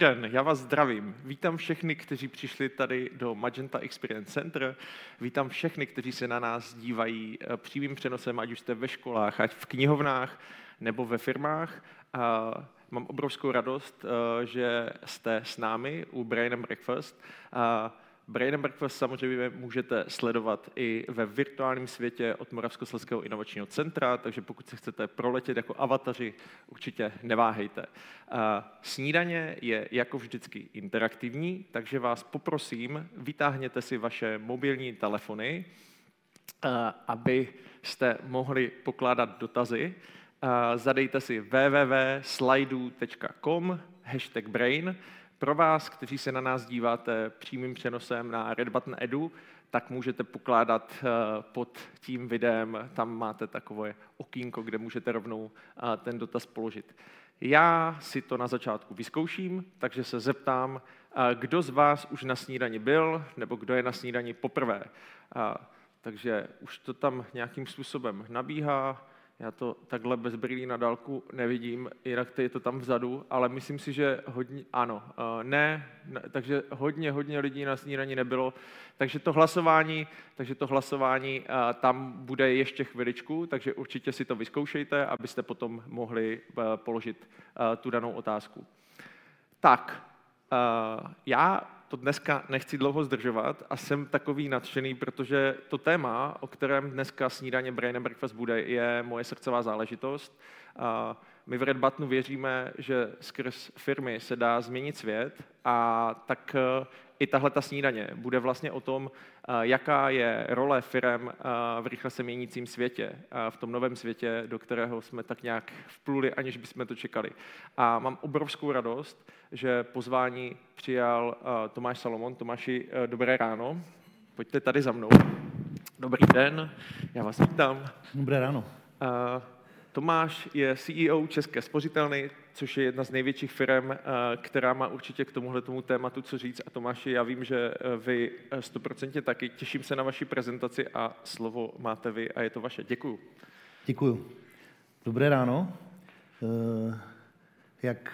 Den, já vás zdravím. Vítám všechny, kteří přišli tady do Magenta Experience Center. Vítám všechny, kteří se na nás dívají eh, přímým přenosem, ať už jste ve školách, ať v knihovnách nebo ve firmách. A mám obrovskou radost, eh, že jste s námi u Brain and Breakfast. Brain and Breakfast samozřejmě můžete sledovat i ve virtuálním světě od Moravskoslezského inovačního centra, takže pokud se chcete proletět jako avataři, určitě neváhejte. Snídaně je jako vždycky interaktivní, takže vás poprosím, vytáhněte si vaše mobilní telefony, abyste mohli pokládat dotazy. Zadejte si www.slidu.com hashtag brain pro vás, kteří se na nás díváte přímým přenosem na Red Button Edu, tak můžete pokládat eh, pod tím videem, tam máte takové okýnko, kde můžete rovnou eh, ten dotaz položit. Já si to na začátku vyzkouším, takže se zeptám, eh, kdo z vás už na snídani byl, nebo kdo je na snídani poprvé. Takže už to tam nějakým způsobem nabíhá. Já to takhle bez brýlí na dálku nevidím, jinak je to tam vzadu, ale myslím si, že hodně, ano, eh, ne, ne, takže hodně, hodně lidí na snídaní nebylo, takže to hlasování, takže to hlasování eh, tam bude ještě chviličku, takže určitě si to vyzkoušejte, abyste potom mohli eh, položit tu danou otázku. Tak, já to dneska nechci dlouho zdržovat a jsem takový nadšený, protože to téma, o kterém dneska snídaně Brain and Breakfast bude, je moje srdcová záležitost. My v Red Buttonu věříme, že skrz firmy se dá změnit svět a tak e, i tahle ta snídaně bude vlastně o tom, e, jaká je role firm e, v rychle se měnícím světě, v tom novém světě, do kterého jsme tak nějak vpluli, aniž bychom to čekali. A mám obrovskou radost, že pozvání přijal Tomáš Salomon. Tomáši, dobré ráno. Pojďte tady za mnou. Dobrý den, já vás vítám. Dobré ráno. Tomáš je CEO České spořitelny, což je jedna z největších firm, eh, která má určitě k tomuhle tomu tématu co říct. A Tomáši, já vím, že eh, vy 100% eh, taky. Těším se na vaši prezentaci a slovo máte vy a je to vaše. Děkuju. Děkuju. Dobré ráno. Jak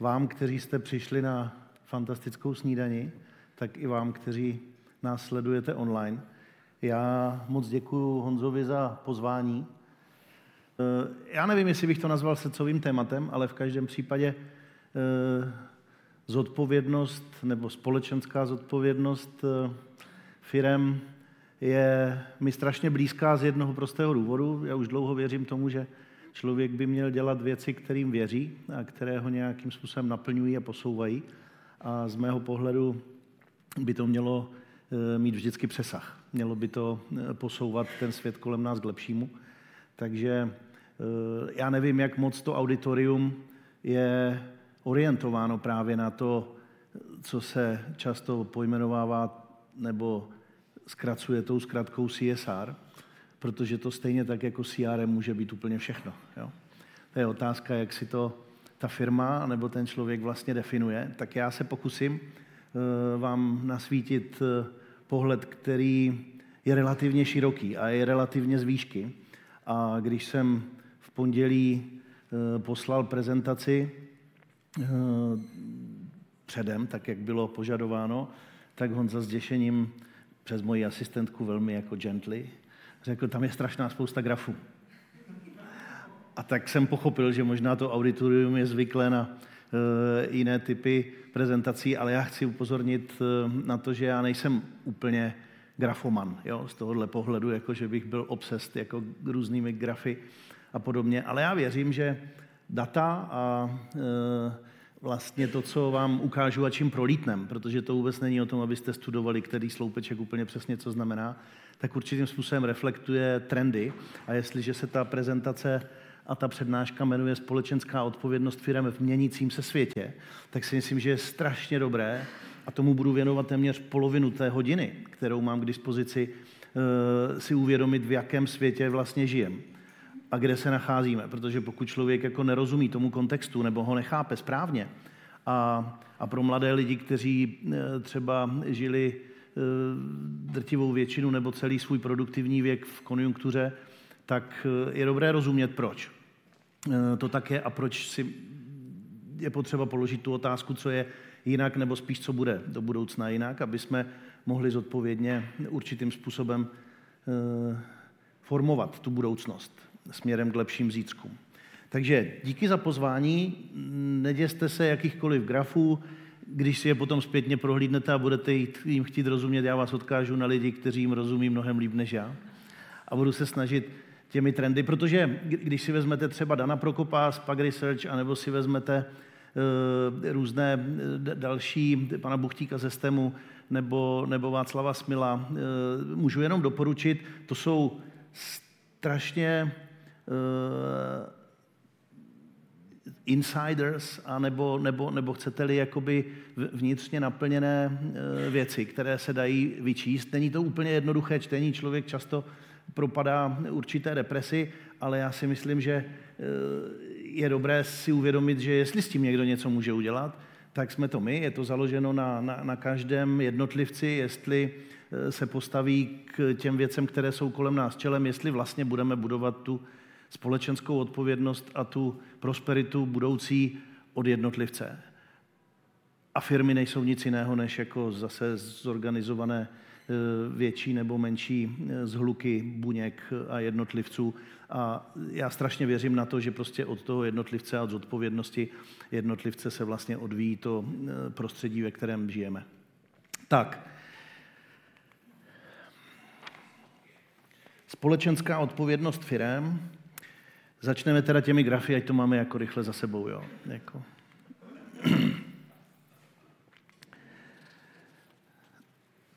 vám, kteří jste přišli na fantastickou snídani, tak i vám, kteří nás sledujete online. Já moc děkuji Honzovi za pozvání já nevím, jestli bych to nazval srdcovým tématem, ale v každém případě eh, zodpovědnost nebo společenská zodpovědnost eh, firem je mi strašně blízká z jednoho prostého důvodu. Já už dlouho věřím tomu, že člověk by měl dělat věci, kterým věří a které ho nějakým způsobem naplňují a posouvají. A z mého pohledu by to mělo mít vždycky přesah. Mělo by to posouvat ten svět kolem nás k lepšímu. Takže Eh, já nevím, jak moc to auditorium je orientováno právě na to, co se často pojmenovává nebo zkracuje tou zkratkou CSR, protože to stejně tak jako CRM může být úplně všechno. Jo? To je otázka, jak si to ta firma nebo ten člověk vlastně definuje. Tak já se pokusím eh, vám nasvítit eh, pohled, který je relativně široký a je relativně z výšky. A když jsem pondělí eh, poslal prezentaci eh, předem, tak jak bylo požadováno, tak Honza s děšením přes moji asistentku velmi jako gently řekl, tam je strašná spousta grafů. A tak jsem pochopil, že možná to auditorium je zvyklé na uh, jiné typy prezentací, ale já chci upozornit na to, že já nejsem úplně grafoman, jo, z tohohle pohledu, jako že bych byl obsest jako různými grafy a podobně. Ale já věřím, že data a e, vlastně to, co vám ukážu a čím prolítnem, protože to vůbec není o tom, abyste studovali, který sloupeček úplně přesně co znamená, tak určitým způsobem reflektuje trendy. A jestliže se ta prezentace a ta přednáška jmenuje Společenská odpovědnost firm v měnícím se světě, tak si myslím, že je strašně dobré, a tomu budu věnovat téměř polovinu té hodiny, kterou mám k dispozici, e, si uvědomit, v jakém světě vlastně žijem a kde se nacházíme. Protože pokud člověk jako nerozumí tomu kontextu nebo ho nechápe správně, a, a pro mladé lidi, kteří e, třeba žili e, drtivou většinu nebo celý svůj produktivní věk v konjunktuře, tak je dobré rozumět, proč. To tak je a proč si je potřeba položit tu otázku, co je jinak, nebo spíš co bude do budoucna jinak, aby jsme mohli zodpovědně určitým způsobem eh, formovat tu budoucnost směrem k lepším zítřkům. Takže díky za pozvání, neděste se jakýchkoliv grafů, když si je potom zpětně prohlídnete a budete jim chtít rozumět, já vás odkážu na lidi, kteří jim rozumí mnohem líp než já. A budu se snažit těmi trendy, protože když si vezmete třeba Dana Prokopa z Pag Research, anebo si vezmete různé eh, další, pana Buchtíka ze STEMu, nebo, nebo Václava Smila, uh, můžu jenom doporučit, to jsou strašně insiders, a nebo, nebo, chcete-li jakoby vnitřně naplněné věci, které se dají vyčíst. Není to úplně jednoduché čtení, člověk často propadá určité represi, ale já si myslím, že eh, je dobré si uvědomit, že jestli s tím někdo něco může udělat, tak jsme to my. Je to založeno na, na, na každém jednotlivci, jestli eh, se postaví k těm věcem, které jsou kolem nás čelem, jestli vlastně budeme budovat tu společenskou odpovědnost a tu prosperitu budoucí od jednotlivce. A firmy nejsou nic jiného, než jako zase zorganizované větší nebo menší eh, zhluky buněk a jednotlivců. A já strašně věřím na to, že prostě od toho jednotlivce a od zodpovědnosti jednotlivce se vlastně odvíjí to eh, prostředí, ve kterém žijeme. Tak. Společenská odpovědnost firem. Začneme teda těmi grafy, ať to máme jako rychle za sebou. Jo? Jako.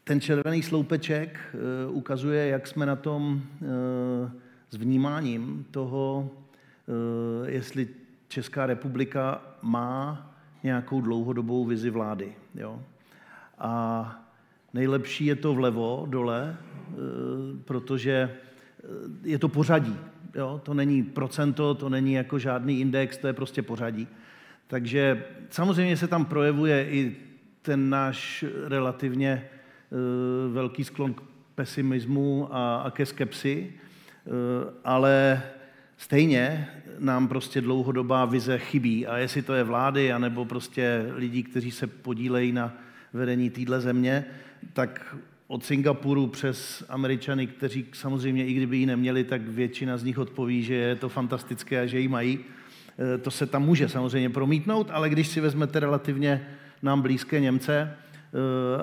Ten červený sloupeček eh, ukazuje, jak jsme na tom eh, s vnímáním toho, eh, jestli Česká republika má nějakou dlouhodobou vizi vlády. Jo? A nejlepší je to vlevo, dole, protože je to pořadí. Jo? To není procento, to není jako žádný index, to je prostě pořadí. Takže samozřejmě se tam projevuje i ten náš relativně velký sklon k pesimismu a, a ke skepsi, eh, ale stejně nám prostě dlouhodobá vize chybí. A jestli to je vlády, anebo prostě lidí, kteří se podílejí na vedení téhle země, tak od Singapuru přes Američany, kteří samozřejmě, i kdyby ji neměli, tak většina z nich odpoví, že je to fantastické a že ji mají. Eh, to se tam může samozřejmě promítnout, ale když si vezmete relativně nám blízké Němce, Eh,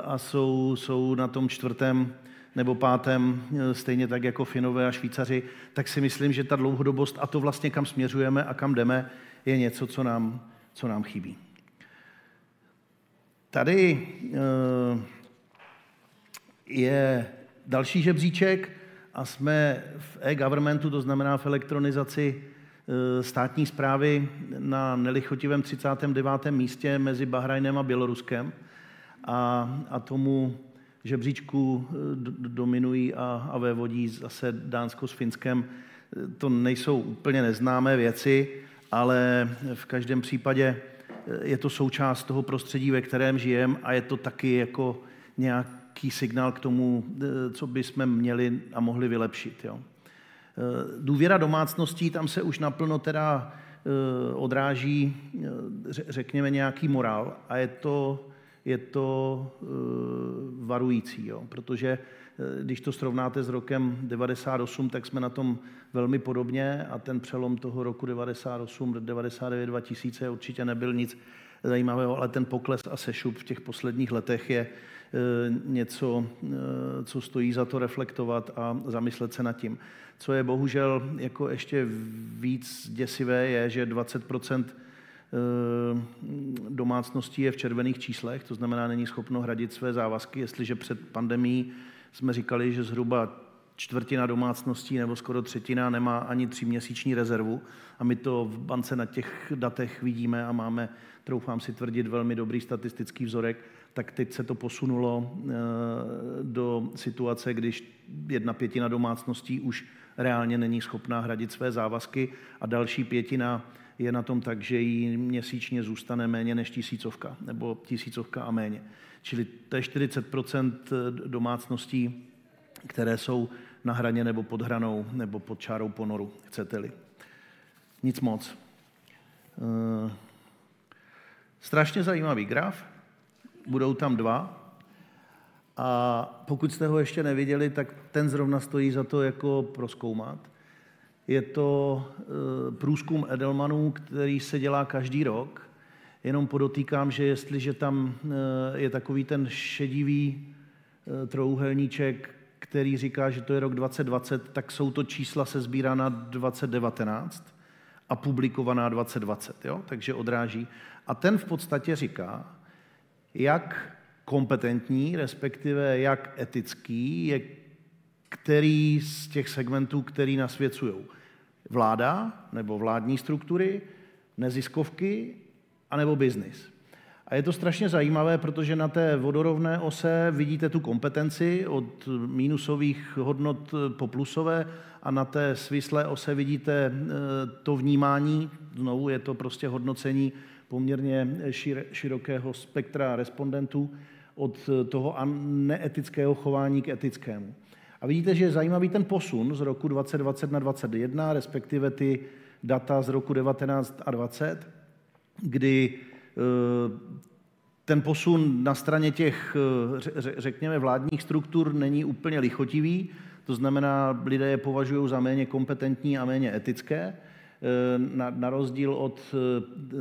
a jsou, jsou na tom čtvrtém nebo pátém, eh, stejně tak jako Finové a Švýcaři, tak si myslím, že ta dlouhodobost a to vlastně, kam směřujeme a kam jdeme, je něco, co nám, co nám chybí. Tady eh, je další žebříček a jsme v e-governmentu, to znamená v elektronizaci státní zprávy na nelichotivém 39. místě mezi Bahrajnem a Běloruskem a, a tomu žebříčku eh, dominují a, a vévodí zase Dánsko s Finskem. To nejsou úplně neznámé věci, ale v každém případě eh, je to součást toho prostředí, ve kterém žijem a je to taky jako nějaký signál k tomu, eh, co bychom měli a mohli vylepšit. Jo. Důvěra domácností, tam se už naplno teda odráží, řekněme, nějaký morál a je to je to eh, varující, jo? protože eh, když to srovnáte s rokem 98, tak jsme na tom velmi podobně a ten přelom toho roku 98, 99, 2000 určitě nebyl nic zajímavého, ale ten pokles a sešup v těch posledních letech je eh, něco, co stojí za to reflektovat a zamyslet se nad tím. Co je bohužel jako ještě víc děsivé, je, že 20 Eh, domácností je v červených číslech, to znamená, není schopno hradit své závazky. Jestliže před pandemí jsme říkali, že zhruba čtvrtina domácností nebo skoro třetina nemá ani tříměsíční rezervu a my to v bance na těch datech vidíme a máme, troufám si tvrdit, velmi dobrý statistický vzorek, tak teď se to posunulo eh, do situace, když jedna pětina domácností už reálně není schopná hradit své závazky a další pětina je na tom tak, že jí měsíčně zůstane méně než tisícovka, nebo tisícovka a méně. Čili to je 40% domácností, které jsou na hraně nebo pod hranou, nebo pod čárou ponoru, chcete-li. Nic moc. Eh, Strašně zajímavý graf, budou tam dva. A pokud jste ho ještě neviděli, tak ten zrovna stojí za to jako proskoumat. Je to eh, průzkum Edelmanů, který se dělá každý rok. Jenom podotýkám, že jestliže tam eh, je takový ten šedivý eh, trouhelníček, který říká, že to je rok 2020, tak jsou to čísla se sbírána 2019 a publikovaná 2020, jo? takže odráží. A ten v podstatě říká, jak kompetentní, respektive jak etický je který z těch segmentů, který nasvěcují. Vláda nebo vládní struktury, neziskovky anebo biznis. A je to strašně zajímavé, protože na té vodorovné ose vidíte tu kompetenci od mínusových hodnot po plusové a na té svislé ose vidíte e, to vnímání, znovu je to prostě hodnocení poměrně širokého spektra respondentů od toho neetického chování k etickému. A vidíte, že je zajímavý ten posun z roku 2020 na 2021, respektive ty data z roku 19 a 20, kdy eh, ten posun na straně těch, eh, řekněme, vládních struktur není úplně lichotivý, to znamená, lidé je považují za méně kompetentní a méně etické, eh, na, rozdíl od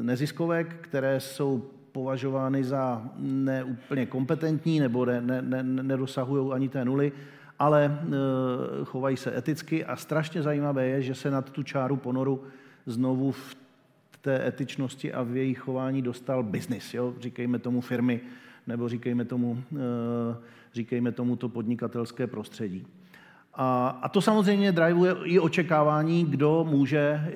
neziskovek, které jsou považovány za neúplně kompetentní nebo ne, ne, ne, nedosahují ani té nuly, ale e, chovají se eticky a strašně zajímavé je, že se nad tu čáru ponoru znovu v té etičnosti a v jejich chování dostal biznis. Říkejme tomu firmy, nebo říkejme tomu, e, říkejme tomu to podnikatelské prostředí. A, to samozřejmě drivuje i očekávání, kdo může e,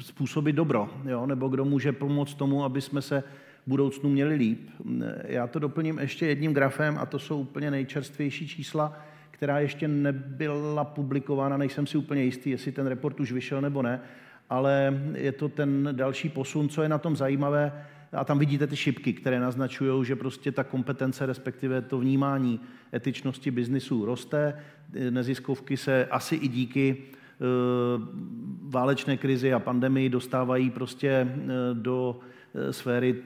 způsobit dobro, jo? nebo kdo může pomoct tomu, aby jsme se budoucnu měli líp. Já to doplním ještě jedním grafem, a to jsou úplně nejčerstvější čísla, která ještě nebyla publikována, nejsem si úplně jistý, jestli ten report už vyšel nebo ne, ale je to ten další posun, co je na tom zajímavé, a tam vidíte ty šipky, které naznačují, že prostě ta kompetence, respektive to vnímání etičnosti biznisu roste. Neziskovky se asi i díky eh, válečné krizi a pandemii dostávají prostě eh, do eh, sféry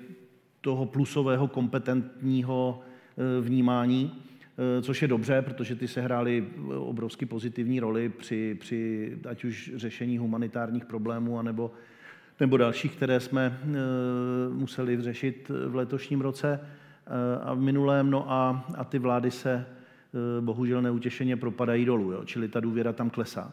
toho plusového kompetentního vnímání, což je dobře, protože ty se hrály obrovsky pozitivní roli při, při ať už řešení humanitárních problémů, anebo nebo dalších, které jsme eh, museli řešit v letošním roce eh, a v minulém. No a, a ty vlády se eh, bohužel neutěšeně propadají dolů, jo, čili ta důvěra tam klesá.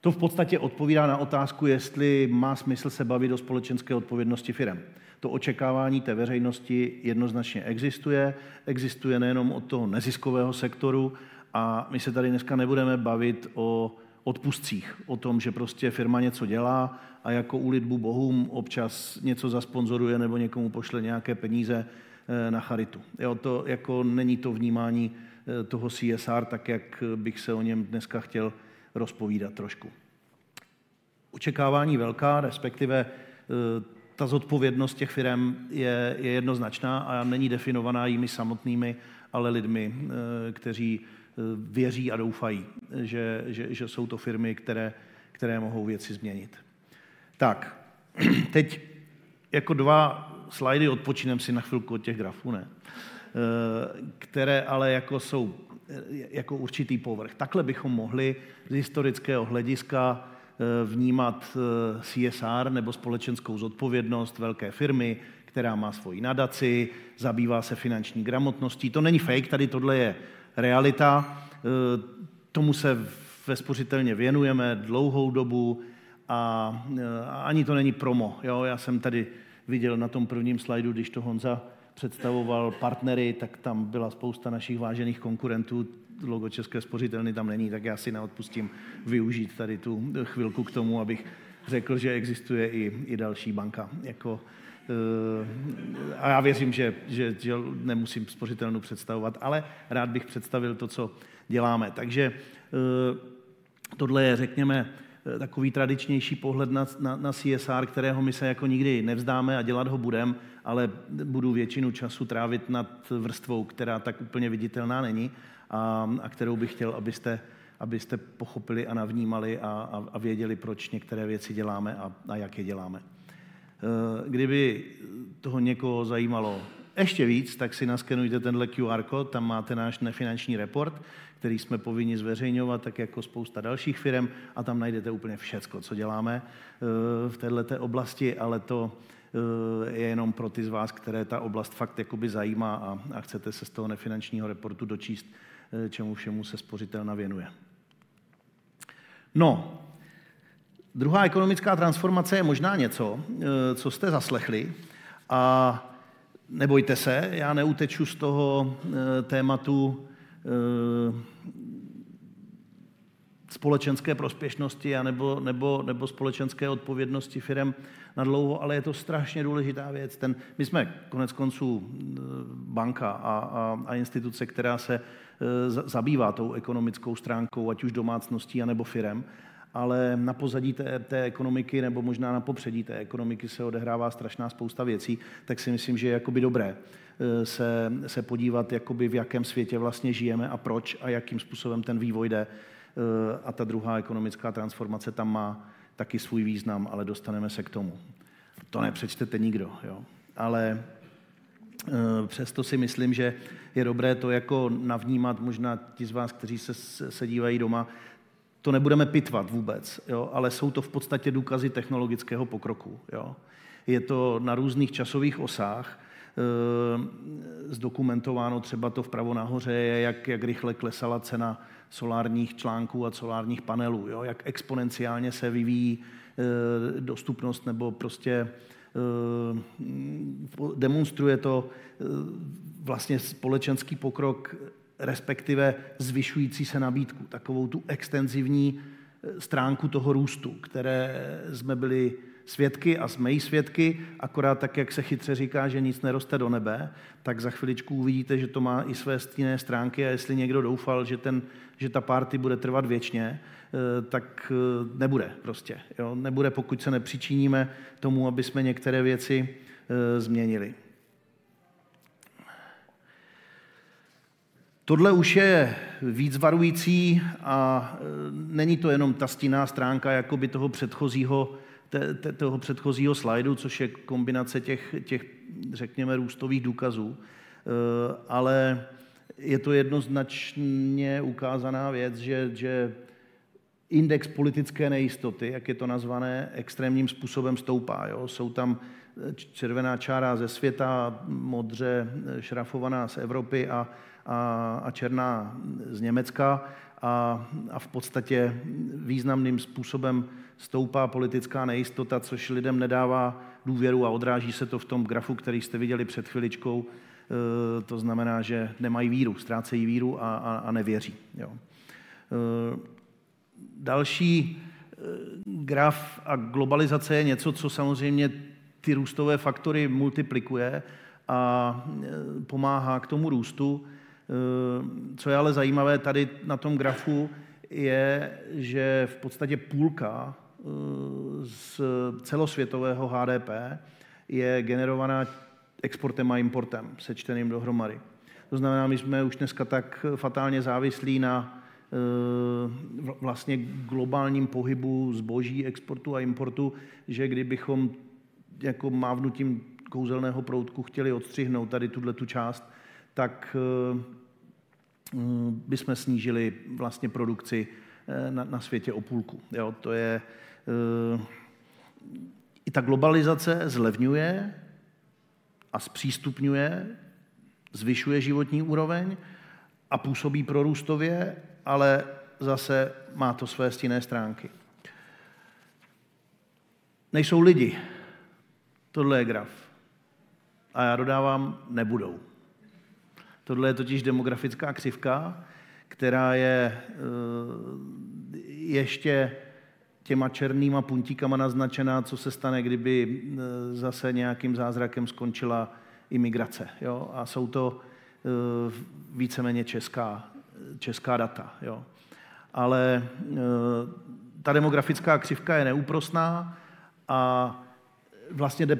To v podstatě odpovídá na otázku, jestli má smysl se bavit o společenské odpovědnosti firem. To očekávání té veřejnosti jednoznačně existuje. Existuje nejenom od toho neziskového sektoru a my se tady dneska nebudeme bavit o odpustcích, o tom, že prostě firma něco dělá a jako u lidbu bohům občas něco zasponzoruje nebo někomu pošle nějaké peníze eh, na charitu. Jo, to jako není to vnímání eh, toho CSR, tak jak bych se o něm dneska chtěl rozpovídat trošku. Očekávání velká, respektive eh, ta zodpovědnost těch firm je, je jednoznačná a není definovaná jimi samotnými, ale lidmi, kteří věří a doufají, že, že, že jsou to firmy, které, které mohou věci změnit. Tak, teď jako dva slajdy odpočinem si na chvilku od těch grafů, ne? Eh, které ale jako jsou eh, jako určitý povrch. Takhle bychom mohli z historického hlediska eh, vnímat CSR nebo společenskou zodpovědnost velké firmy, která má svoji nadaci, zabývá se finanční gramotností. To není fake, tady tohle je realita. Tomu se ve spořitelně věnujeme dlouhou dobu, a, a ani to není promo. Jo? Já jsem tady viděl na tom prvním slajdu, když to Honza představoval partnery, tak tam byla spousta našich vážených konkurentů, logo České spořitelny tam není, tak já si neodpustím využít tady tu chvilku k tomu, abych řekl, že existuje i, i další banka. Jako, eh, a já věřím, že, že, že nemusím spořitelnu představovat, ale rád bych představil to, co děláme. Takže eh, tohle je, řekněme, Eh, takový tradičnější pohled na, na, na CSR, kterého my se jako nikdy nevzdáme a dělat ho budem, ale budu většinu času trávit nad vrstvou, která tak úplně viditelná není a, a kterou bych chtěl, abyste, abyste pochopili a navnímali a, a, a věděli, proč některé věci děláme a, a jak je děláme. Kdyby toho někoho zajímalo ještě víc, tak si naskenujte tenhle QR kód, tam máte náš nefinanční report, který jsme povinni zveřejňovat, tak jako spousta dalších firm, a tam najdete úplně všecko, co děláme v této oblasti, ale to je jenom pro ty z vás, které ta oblast fakt jakoby zajímá a, a chcete se z toho nefinančního reportu dočíst, čemu všemu se spořitelna věnuje. No, druhá ekonomická transformace je možná něco, co jste zaslechli a nebojte se, já neuteču z toho tématu společenské prospěšnosti a nebo, nebo, nebo společenské odpovědnosti firm na dlouho, ale je to strašně důležitá věc. Ten, my jsme konec konců banka a, a, a instituce, která se zabývá tou ekonomickou stránkou, ať už domácností, anebo firem, ale na pozadí té, té ekonomiky, nebo možná na popředí té ekonomiky se odehrává strašná spousta věcí, tak si myslím, že je jakoby dobré se, se podívat, jakoby v jakém světě vlastně žijeme a proč a jakým způsobem ten vývoj jde. A ta druhá ekonomická transformace tam má taky svůj význam, ale dostaneme se k tomu. To nepřečtete nikdo, jo. Ale přesto si myslím, že je dobré to jako navnímat, možná ti z vás, kteří se, se dívají doma, to nebudeme pitvat vůbec, jo, ale jsou to v podstatě důkazy technologického pokroku. Jo. Je to na různých časových osách, e, zdokumentováno třeba to vpravo nahoře je, jak, jak rychle klesala cena solárních článků a solárních panelů, jo, jak exponenciálně se vyvíjí e, dostupnost nebo prostě demonstruje to e, vlastně společenský pokrok respektive zvyšující se nabídku, takovou tu extenzivní eh, stránku toho růstu, které jsme byli svědky a jsme jí svědky, akorát tak, jak se chytře říká, že nic neroste do nebe, tak za chviličku uvidíte, že to má i své stinné stránky a jestli někdo doufal, že, ten, že ta party bude trvat věčně, eh, tak eh, nebude prostě. Jo? Nebude, pokud se nepřičiníme tomu, aby jsme některé věci změnili. Tohle už je víc varující a není to jenom ta stinná stránka jakoby toho předchozího, te, te, toho předchozího slajdu, což je kombinace těch, těch, řekněme, růstových důkazů, e, ale je to jednoznačně ukázaná věc, že, že index politické nejistoty, jak je to nazvané, extrémním způsobem stoupá. Jo? Jsou tam červená čára ze světa, modře šrafovaná z Evropy a a, a černá z Německa a, a v podstatě významným způsobem stoupá politická nejistota, což lidem nedává důvěru a odráží se to v tom grafu, který jste viděli před chviličkou. E, to znamená, že nemají víru, ztrácejí víru a, a, a nevěří. Jo. E, další e, graf a globalizace je něco, co samozřejmě ty růstové faktory multiplikuje a pomáhá k tomu růstu. Co je ale zajímavé tady na tom grafu, je, že v podstatě půlka z celosvětového HDP je generovaná exportem a importem, sečteným dohromady. To znamená, my jsme už dneska tak fatálně závislí na eh, vlastně globálním pohybu zboží, exportu a importu, že kdybychom jako mávnutím kouzelného proutku chtěli odstřihnout tady tuhle tu část, tak eh, mm, bychom snížili vlastně produkci eh, na, na světě o půlku. Jo, to je, eh, I ta globalizace zlevňuje a zpřístupňuje, zvyšuje životní úroveň a působí prorůstově, ale zase má to své stinné stránky. Nejsou lidi. Tohle je graf. A já dodávám, nebudou. Tohle je totiž demografická křivka, která je eh, ještě těma černýma puntíkama naznačená, co se stane, kdyby eh, zase nějakým zázrakem skončila imigrace. Jo? A jsou to eh, víceméně česká, česká data. Jo? Ale ta demografická křivka je neúprosná a vlastně jde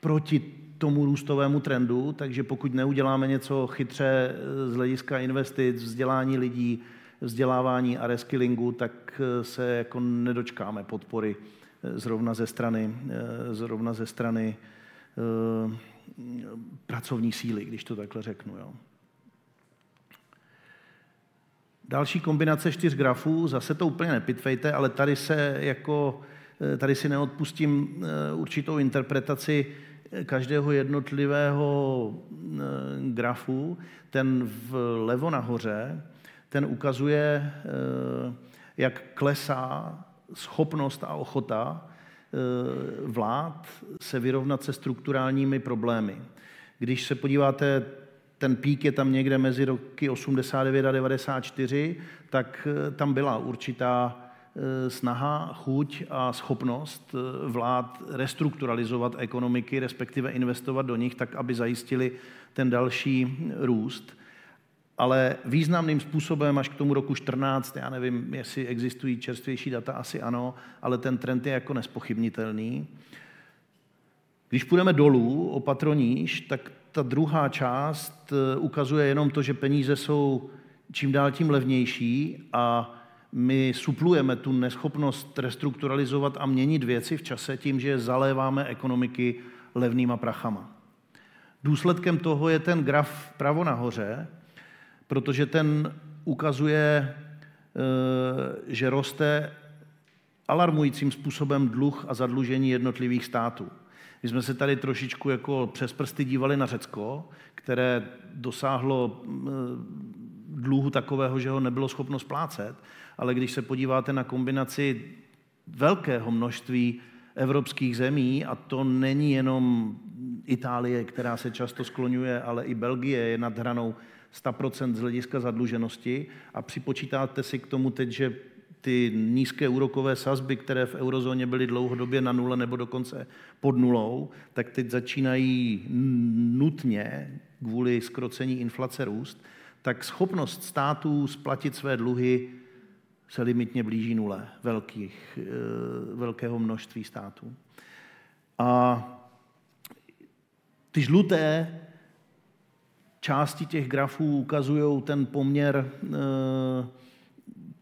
proti tomu růstovému trendu, takže pokud neuděláme něco chytře z hlediska investic, vzdělání lidí, vzdělávání a reskillingu, tak eh, se jako nedočkáme podpory zrovna ze strany, zrovna ze strany pracovní síly, když to takhle řeknu. Jo. Další kombinace čtyř grafů, zase to úplně nepitvejte, ale tady se jako, tady si neodpustím určitou interpretaci každého jednotlivého grafu. Ten vlevo nahoře, ten ukazuje, jak klesá schopnost a ochota vlád se vyrovnat se strukturálními problémy. Když se podíváte ten pík je tam někde mezi roky 89 a 94, tak eh, tam byla určitá eh, snaha, chuť a schopnost eh, vlád restrukturalizovat ekonomiky, respektive investovat do nich, tak aby zajistili ten další růst. Ale významným způsobem až k tomu roku 14, já nevím, jestli existují čerstvější data, asi ano, ale ten trend je jako nespochybnitelný. Když půjdeme dolů, o patroníž, tak ta druhá část eh, ukazuje jenom to, že peníze jsou čím dál tím levnější a my suplujeme tu neschopnost restrukturalizovat a měnit věci v čase tím, že zaléváme ekonomiky levnýma prachama. Důsledkem toho je ten graf pravo nahoře, protože ten ukazuje, eh, že roste alarmujícím způsobem dluh a zadlužení jednotlivých států. My jsme se tady trošičku jako přes prsty dívali na Řecko, které dosáhlo mm, dluhu takového, že ho nebylo schopno splácet, ale když se podíváte na kombinaci velkého množství evropských zemí, a to není jenom Itálie, která se často skloňuje, ale i Belgie je nad hranou 100% z hlediska zadluženosti a připočítáte si k tomu teď, že ty nízké úrokové sazby, které v eurozóně byly dlouhodobě na nule nebo dokonce pod nulou, tak teď začínají nutně kvůli skrocení inflace růst, tak schopnost států splatit své dluhy se limitně blíží nule velkých, eh, velkého množství států. A ty žluté části těch grafů ukazují ten poměr eh,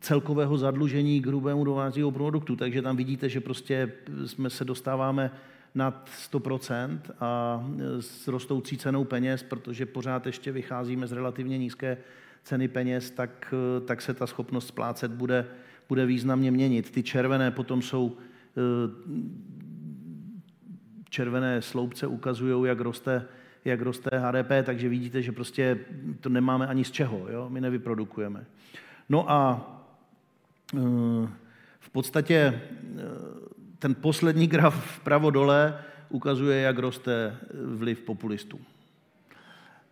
celkového zadlužení k hrubému domácího produktu. Takže tam vidíte, že prostě jsme se dostáváme nad 100% a s rostoucí cenou peněz, protože pořád ještě vycházíme z relativně nízké ceny peněz, tak, tak se ta schopnost splácet bude, bude významně měnit. Ty červené potom jsou červené sloupce ukazují, jak roste, jak roste HDP, takže vidíte, že prostě to nemáme ani z čeho, jo? my nevyprodukujeme. No a v podstatě eh, ten poslední graf vpravo dole ukazuje, jak roste vliv populistů.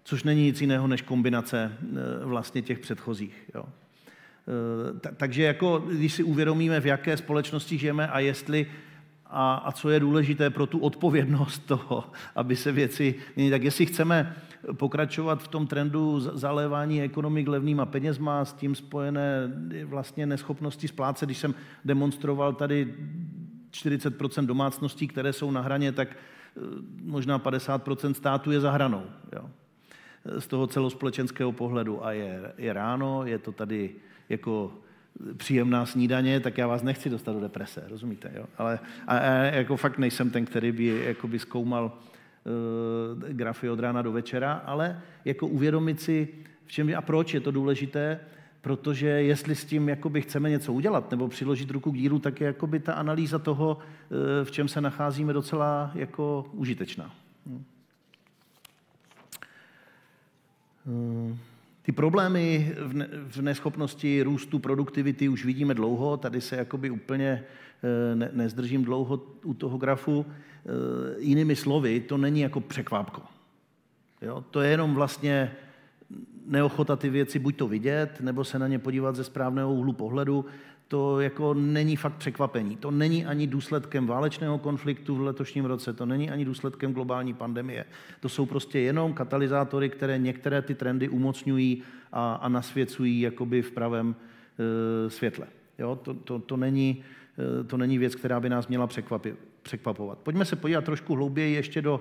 Což není nic jiného než kombinace eh, vlastně těch předchozích. Jo. Eh, takže jako, když si uvědomíme, v jaké společnosti žijeme a jestli a, a co je důležité pro tu odpovědnost toho, aby se věci... Tak jestli chceme pokračovat v tom trendu zalévání ekonomik levnýma penězma, s tím spojené vlastně neschopnosti splácet, když jsem demonstroval tady 40% domácností, které jsou na hraně, tak eh, možná 50% států je za hranou. Jo. Z toho celospolečenského pohledu. A je, je ráno, je to tady jako příjemná snídaně, tak já vás nechci dostat do deprese, rozumíte? Jo? Ale a, a, jako fakt nejsem ten, který by jakoby zkoumal uh, grafy od rána do večera, ale jako uvědomit si, v čem a proč je to důležité, protože jestli s tím jakoby chceme něco udělat nebo přiložit ruku k dílu, tak je jakoby ta analýza toho, uh, v čem se nacházíme, docela jako užitečná. Uh. Ty problémy v neschopnosti růstu produktivity už vidíme dlouho, tady se jakoby úplně eh, ne, nezdržím dlouho u toho grafu. Eh, jinými slovy, to není jako překvápko. Jo? To je jenom vlastně neochota ty věci buď to vidět, nebo se na ně podívat ze správného úhlu pohledu to jako není fakt překvapení. To není ani důsledkem válečného konfliktu v letošním roce, to není ani důsledkem globální pandemie. To jsou prostě jenom katalyzátory, které některé ty trendy umocňují a, a nasvěcují jakoby v pravém e, světle. Jo? To, to, to, není, e, to není věc, která by nás měla překvapit, překvapovat. Pojďme se podívat trošku hlouběji ještě do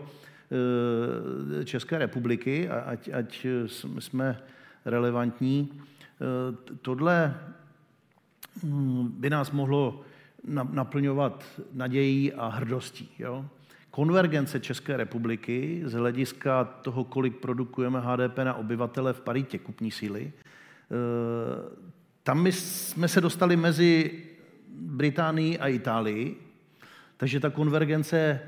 e, České republiky, ať, ať jsme relevantní. Tohle by nás mohlo naplňovat nadějí a hrdostí. Jo? Konvergence České republiky z hlediska toho, kolik produkujeme HDP na obyvatele v paritě kupní síly, eh, tam my jsme se dostali mezi Británií a Itálií, takže ta konvergence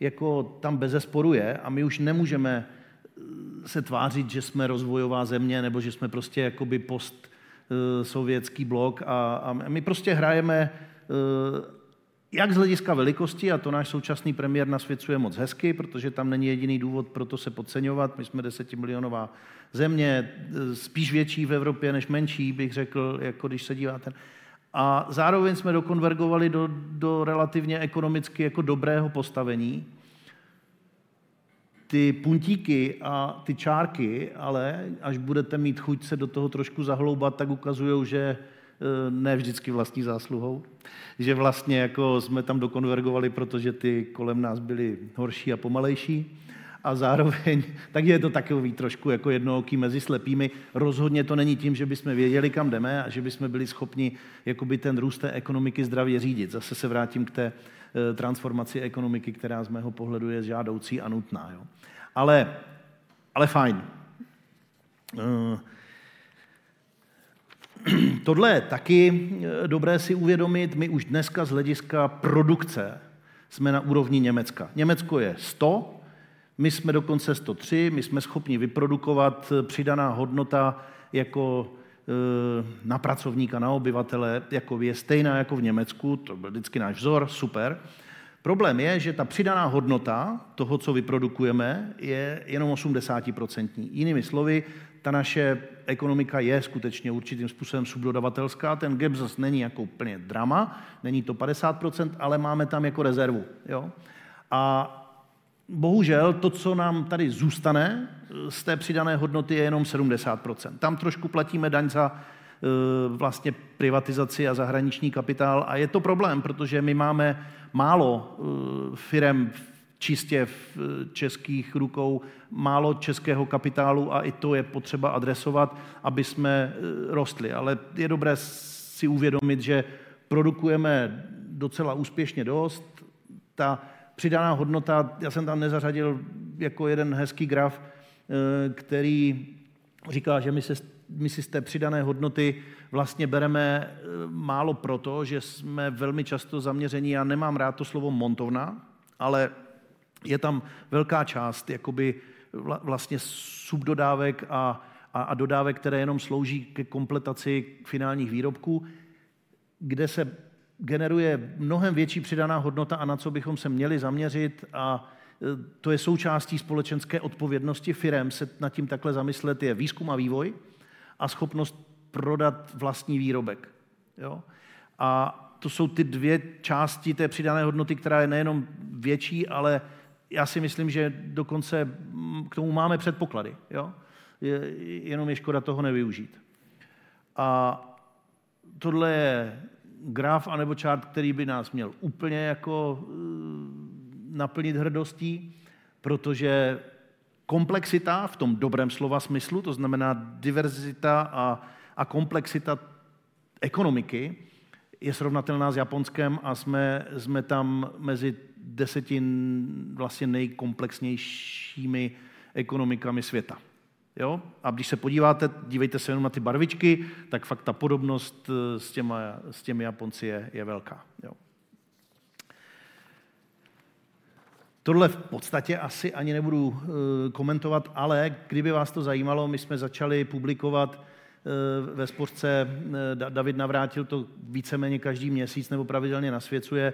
jako tam bez zesporu je a my už nemůžeme eh, se tvářit, že jsme rozvojová země nebo že jsme prostě jakoby post sovětský blok a, a my prostě hrajeme eh, jak z hlediska velikosti, a to náš současný premiér nasvěcuje moc hezky, protože tam není jediný důvod pro to se podceňovat. My jsme desetimilionová země, spíš větší v Evropě než menší, bych řekl, jako když se díváte. A zároveň jsme dokonvergovali do, do relativně ekonomicky jako dobrého postavení. Ty puntíky a ty čárky, ale až budete mít chuť se do toho trošku zahloubat, tak ukazují, že e, ne vždycky vlastní zásluhou, že vlastně jako jsme tam dokonvergovali, protože ty kolem nás byly horší a pomalejší a zároveň, tak je to takový trošku jako jednooký mezi slepými. Rozhodně to není tím, že bychom věděli, kam jdeme a že bychom byli schopni jakoby ten růst té ekonomiky zdravě řídit. Zase se vrátím k té eh, transformaci ekonomiky, která z mého pohledu je žádoucí a nutná. Jo. Ale, ale fajn. Uh, tohle je taky eh, dobré si uvědomit. My už dneska z hlediska produkce jsme na úrovni Německa. Německo je 100, my jsme dokonce 103, my jsme schopni vyprodukovat eh, přidaná hodnota jako eh, na pracovníka, na obyvatele, jako je stejná jako v Německu, to byl vždycky náš vzor, super. Problém je, že ta přidaná hodnota toho, co vyprodukujeme, je jenom 80%. Jinými slovy, ta naše ekonomika je skutečně určitým způsobem subdodavatelská. Ten gap zase není jako úplně drama, není to 50%, ale máme tam jako rezervu. Jo? A bohužel to, co nám tady zůstane z té přidané hodnoty, je jenom 70%. Tam trošku platíme daň za e, vlastně privatizaci a zahraniční kapitál a je to problém, protože my máme málo e, firem čistě v českých rukou, málo českého kapitálu a i to je potřeba adresovat, aby jsme rostli. Ale je dobré si uvědomit, že produkujeme docela úspěšně dost. Ta přidaná hodnota, já jsem tam nezařadil jako jeden hezký graf, eh, který říká, že my, se, my si z té přidané hodnoty vlastně bereme eh, málo proto, že jsme velmi často zaměření, já nemám rád to slovo montovna, ale je tam velká část jakoby vlastně subdodávek a, a, a dodávek, které jenom slouží ke kompletaci finálních výrobků, kde se generuje mnohem větší přidaná hodnota a na co bychom se měli zaměřit a e, to je součástí společenské odpovědnosti firem se nad tím takhle zamyslet, je výzkum a vývoj a schopnost prodat vlastní výrobek. Jo? A to jsou ty dvě části té přidané hodnoty, která je nejenom větší, ale já si myslím, že dokonce k tomu máme předpoklady. Jo? Je, jenom je škoda toho nevyužít. A tohle je graf anebo čárt, který by nás měl úplně jako eh, naplnit hrdostí, protože komplexita v tom dobrém slova smyslu, to znamená diverzita a, a komplexita ekonomiky, je srovnatelná s Japonskem a jsme, jsme tam mezi deseti vlastně nejkomplexnějšími ekonomikami světa. Jo? A když se podíváte, dívejte se jenom na ty barvičky, tak fakt ta podobnost eh, s, těma, s těmi Japonci je, je velká. Jo? Tohle v podstatě asi ani nebudu uh, komentovat, ale kdyby vás to zajímalo, my jsme začali publikovat uh, ve sportce, uh, David Navrátil to víceméně každý měsíc nebo pravidelně nasvěcuje,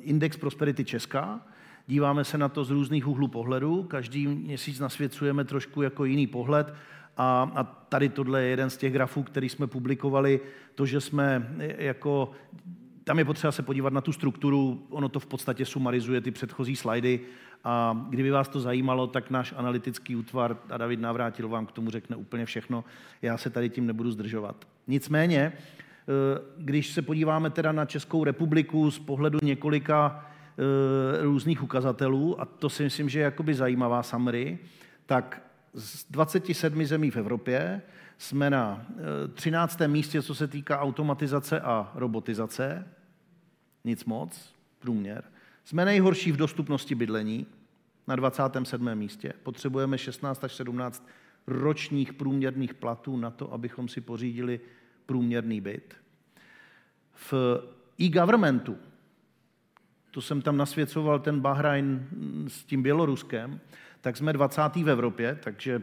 Index Prosperity Česká, díváme se na to z různých úhlů pohledu, každý měsíc nasvěcujeme trošku jako jiný pohled a, a tady tohle je jeden z těch grafů, který jsme publikovali, to, že jsme jako tam je potřeba se podívat na tu strukturu, ono to v podstatě sumarizuje ty předchozí slajdy a kdyby vás to zajímalo, tak náš analytický útvar a David Navrátil vám k tomu řekne úplně všechno. Já se tady tím nebudu zdržovat. Nicméně, eh, když se podíváme teda na Českou republiku z pohledu několika různých ukazatelů, a to si myslím, že je jakoby zajímavá summary, tak z 27 zemí v Evropě jsme na 13. Eh, místě, co se týká automatizace a robotizace. nic moc, průměr. Jsme nejhorší v dostupnosti bydlení, na 27. místě. Potřebujeme 16 až 17 ročních průměrných platů na to, abychom si pořídili průměrný byt. V e-governmentu, to jsem tam nasvěcoval ten Bahrajn s tím Běloruskem, tak jsme 20. v Evropě, takže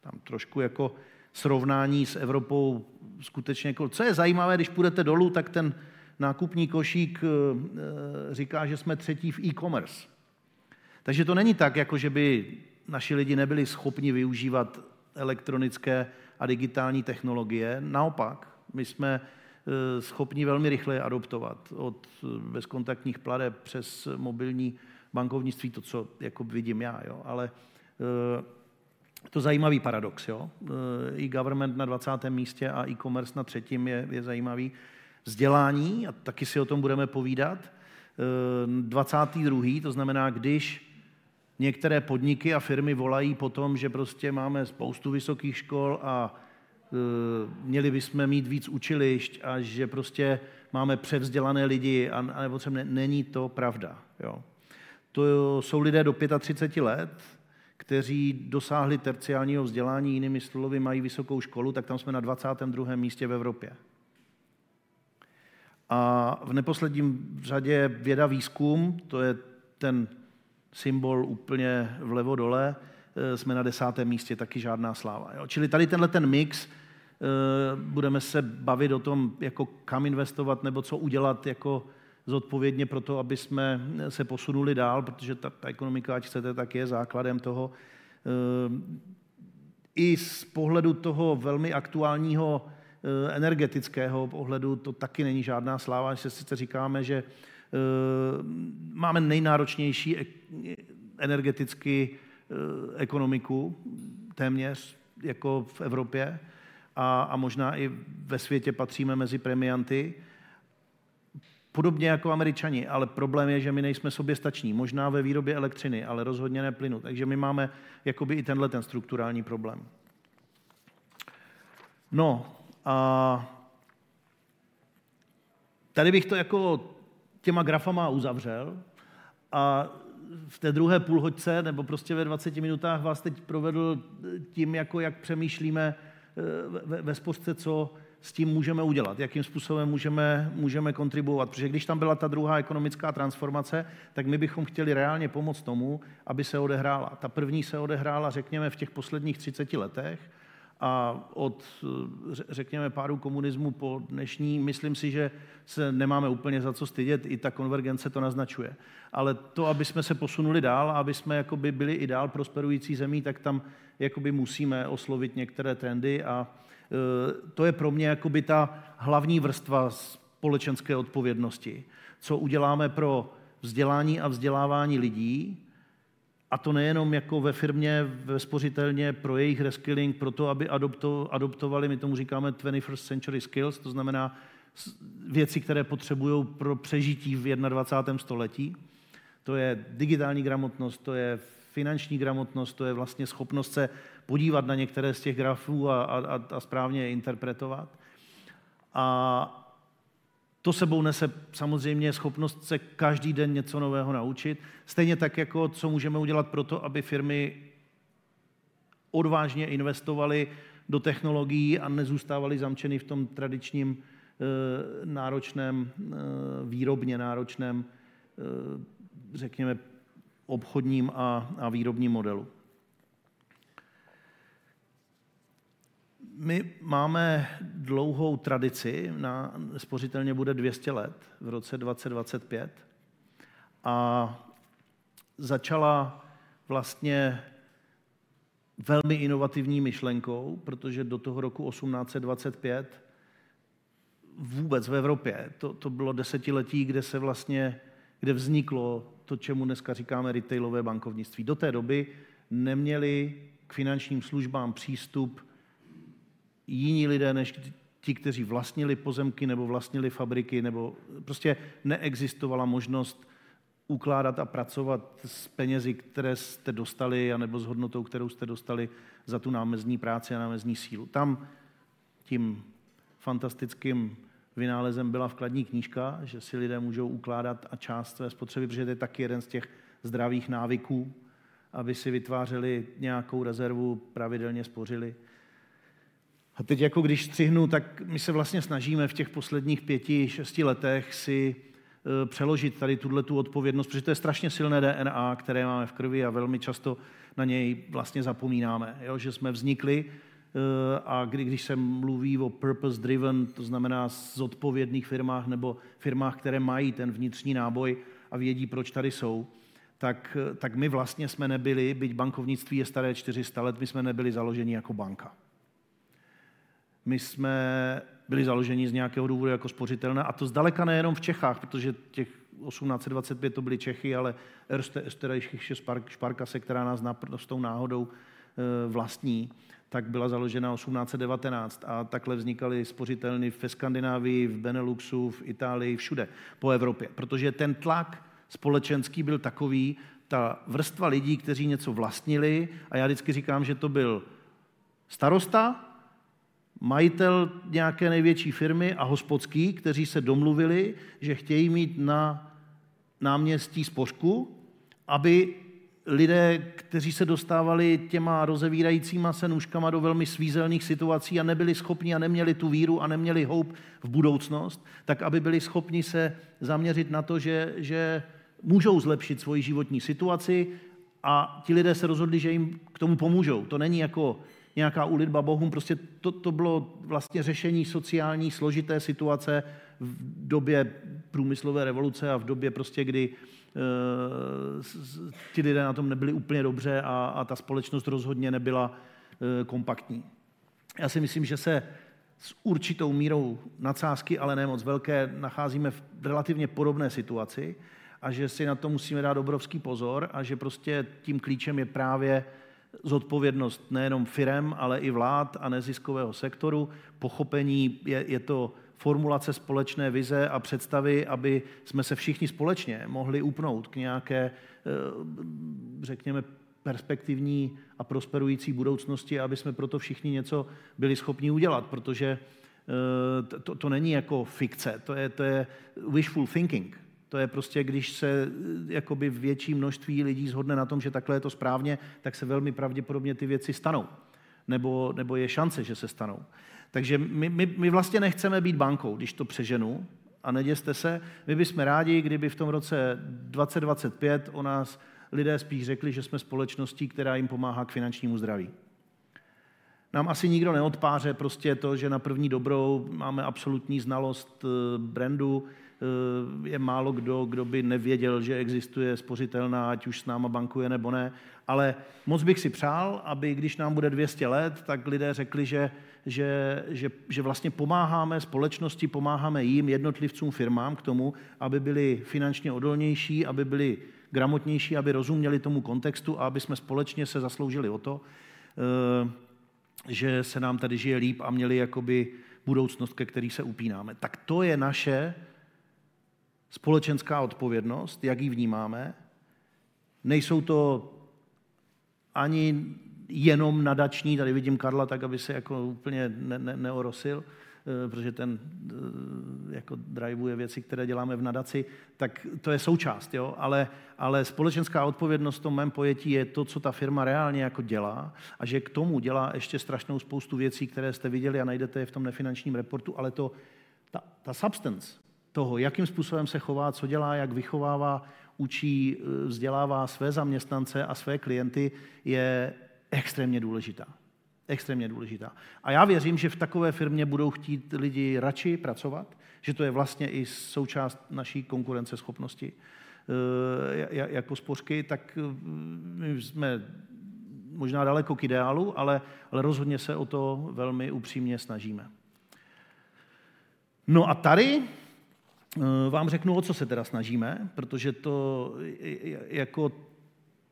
tam trošku jako srovnání s Evropou skutečně jako, co je zajímavé, když půjdete dolů, tak ten nákupní košík eh, eh, říká, že jsme třetí v e-commerce. Takže to není tak, jako že by naši lidi nebyli schopni využívat elektronické a digitální technologie. Naopak, my jsme schopni velmi rychle adoptovat od bezkontaktních pladeb přes mobilní bankovnictví, to, co jako vidím já. Jo. Ale to zajímavý paradox. Jo? E-government na 20. místě a e-commerce na třetím je, je zajímavý. Vzdělání, a taky si o tom budeme povídat, 22. to znamená, když některé podniky a firmy volají po tom, že prostě máme spoustu vysokých škol a měli bychom mít víc učilišť a že prostě máme převzdělané lidi a, a nepotřebné. Není to pravda. Jo. To jsou lidé do 35 let, kteří dosáhli terciálního vzdělání, jinými slovy mají vysokou školu, tak tam jsme na 22. místě v Evropě. A v neposledním řadě věda výzkum, to je ten symbol úplně vlevo dole, eh, jsme na desátém místě, taky žádná sláva. Jo? Čili tady tenhle ten mix, eh, budeme se bavit o tom, jako kam investovat nebo co udělat jako zodpovědně pro to, aby jsme se posunuli dál, protože ta, ta ekonomika, ať chcete, tak je základem toho. Eh, I z pohledu toho velmi aktuálního eh, energetického pohledu to taky není žádná sláva, že sice říkáme, že eh, máme nejnáročnější energeticky ekonomiku téměř jako v Evropě a, a možná i ve světě patříme mezi premianty, Podobně jako američani, ale problém je, že my nejsme sobě stační. Možná ve výrobě elektřiny, ale rozhodně ne plynu. Takže my máme jakoby i tenhle ten strukturální problém. No a tady bych to jako těma grafama uzavřel a v té druhé půlhoďce nebo prostě ve 20 minutách vás teď provedl tím, jako jak přemýšlíme eh, ve, ve spořce, co, s tím můžeme udělat, jakým způsobem můžeme, můžeme kontribuovat. Protože když tam byla ta druhá ekonomická transformace, tak my bychom chtěli reálně pomoct tomu, aby se odehrála. Ta první se odehrála, řekněme, v těch posledních 30 letech a od, řekněme, páru komunismu po dnešní, myslím si, že se nemáme úplně za co stydět, i ta konvergence to naznačuje. Ale to, aby jsme se posunuli dál, aby jsme jakoby byli i dál prosperující zemí, tak tam jakoby musíme oslovit některé trendy a Eh, to je pro mě jakoby ta hlavní vrstva společenské odpovědnosti. Co uděláme pro vzdělání a vzdělávání lidí, a to nejenom jako ve firmě, ve spořitelně pro jejich reskilling, pro to, aby adopto, adoptovali, my tomu říkáme 21st century skills, to znamená věci, které potřebují pro přežití v 21. století. To je digitální gramotnost, to je finanční gramotnost, to je vlastně schopnost se podívat na některé z těch grafů a, a, a správně je interpretovat. A to sebou nese samozřejmě schopnost se každý den něco nového naučit. Stejně tak, jako co můžeme udělat pro to, aby firmy odvážně investovaly do technologií a nezůstávaly zamčeny v tom tradičním e, náročném, e, výrobně náročném, e, řekněme, obchodním a, a výrobním modelu. My máme dlouhou tradici, na, spořitelně bude 200 let v roce 2025 a začala vlastně velmi inovativní myšlenkou, protože do toho roku 1825 vůbec v Evropě, to, to bylo desetiletí, kde se vlastně, kde vzniklo to, čemu dneska říkáme retailové bankovnictví. Do té doby neměli k finančním službám přístup jiní lidé než ti, kteří vlastnili pozemky nebo vlastnili fabriky, nebo prostě neexistovala možnost ukládat a pracovat s penězi, které jste dostali, anebo s hodnotou, kterou jste dostali za tu námezní práci a námezní sílu. Tam tím fantastickým vynálezem byla vkladní knížka, že si lidé můžou ukládat a část své spotřeby, protože to je taky jeden z těch zdravých návyků, aby si vytvářeli nějakou rezervu, pravidelně spořili. A teď jako když střihnu, tak my se vlastně snažíme v těch posledních pěti, šesti letech si e, přeložit tady tuhle tu odpovědnost, protože to je strašně silné DNA, které máme v krvi a velmi často na něj vlastně zapomínáme, jo? že jsme vznikli e, a kdy, když se mluví o purpose driven, to znamená zodpovědných firmách nebo firmách, které mají ten vnitřní náboj a vědí, proč tady jsou, tak, tak my vlastně jsme nebyli, byť bankovnictví je staré 400 let, my jsme nebyli založeni jako banka. My jsme byli založeni z nějakého důvodu jako spořitelná a to zdaleka nejenom v Čechách, protože těch 1825 to byly Čechy, ale Österreichische Sparkasse, která nás naprostou náhodou e, vlastní, tak byla založena 1819 a takhle vznikaly spořitelny ve Skandinávii, v Beneluxu, v Itálii, všude po Evropě, protože ten tlak společenský byl takový, ta vrstva lidí, kteří něco vlastnili, a já vždycky říkám, že to byl starosta, majitel nějaké největší firmy a hospodský, kteří se domluvili, že chtějí mít na náměstí spořku, aby lidé, kteří se dostávali těma rozevírajícíma se nůžkama do velmi svízelných situací a nebyli schopni a neměli tu víru a neměli houp v budoucnost, tak aby byli schopni se zaměřit na to, že, že můžou zlepšit svoji životní situaci a ti lidé se rozhodli, že jim k tomu pomůžou. To není jako nějaká ulitba bohům, prostě to, to bylo vlastně řešení sociální složité situace v době průmyslové revoluce a v době prostě, kdy e, ti lidé na tom nebyli úplně dobře a, a ta společnost rozhodně nebyla e, kompaktní. Já si myslím, že se s určitou mírou nadsázky, ale ne moc velké, nacházíme v relativně podobné situaci a že si na to musíme dát obrovský pozor a že prostě tím klíčem je právě zodpovědnost nejenom firem, ale i vlád a neziskového sektoru. Pochopení je, je to formulace společné vize a představy, aby jsme se všichni společně mohli upnout k nějaké, eh, řekněme, perspektivní a prosperující budoucnosti, aby jsme proto všichni něco byli schopni udělat, protože eh, to, to není jako fikce, to je, to je wishful thinking. To je prostě, když se eh, jakoby větší množství lidí zhodne na tom, že takhle je to správně, tak se velmi pravděpodobně ty věci stanou. Nebo, nebo je šance, že se stanou. Takže my, my, my vlastně nechceme být bankou, když to přeženu, a neděste se, my bychom rádi, kdyby v tom roce 2025 o nás lidé spíš řekli, že jsme společností, která jim pomáhá k finančnímu zdraví. Nám asi nikdo neodpáře prostě to, že na první dobrou máme absolutní znalost eh, brandu, je málo kdo, kdo by nevěděl, že existuje spořitelná, ať už s náma bankuje nebo ne. Ale moc bych si přál, aby když nám bude 200 let, tak lidé řekli, že, že, že, že vlastně pomáháme společnosti, pomáháme jim, jednotlivcům, firmám k tomu, aby byli finančně odolnější, aby byli gramotnější, aby rozuměli tomu kontextu a aby jsme společně se zasloužili o to, eh, že se nám tady žije líp a měli jakoby budoucnost, ke který se upínáme. Tak to je naše společenská odpovědnost, jak ji vnímáme. Nejsou to ani jenom nadační, tady vidím Karla tak, aby se jako úplně ne, ne, neorosil, eh, protože ten eh, jako drivuje věci, které děláme v nadaci, tak to je součást, jo? Ale, ale společenská odpovědnost v tom mém pojetí je to, co ta firma reálně jako dělá a že k tomu dělá ještě strašnou spoustu věcí, které jste viděli a najdete je v tom nefinančním reportu, ale to, ta, ta substance, toho, jakým způsobem se chová, co dělá, jak vychovává, učí, eh, vzdělává své zaměstnance a své klienty, je extrémně důležitá. Extrémně důležitá. A já věřím, že v takové firmě budou chtít lidi radši pracovat, že to je vlastně i součást naší konkurenceschopnosti eh, jako spořky, tak eh, my jsme možná daleko k ideálu, ale, ale rozhodně se o to velmi upřímně snažíme. No a tady vám řeknu, o co se teda snažíme, protože to jako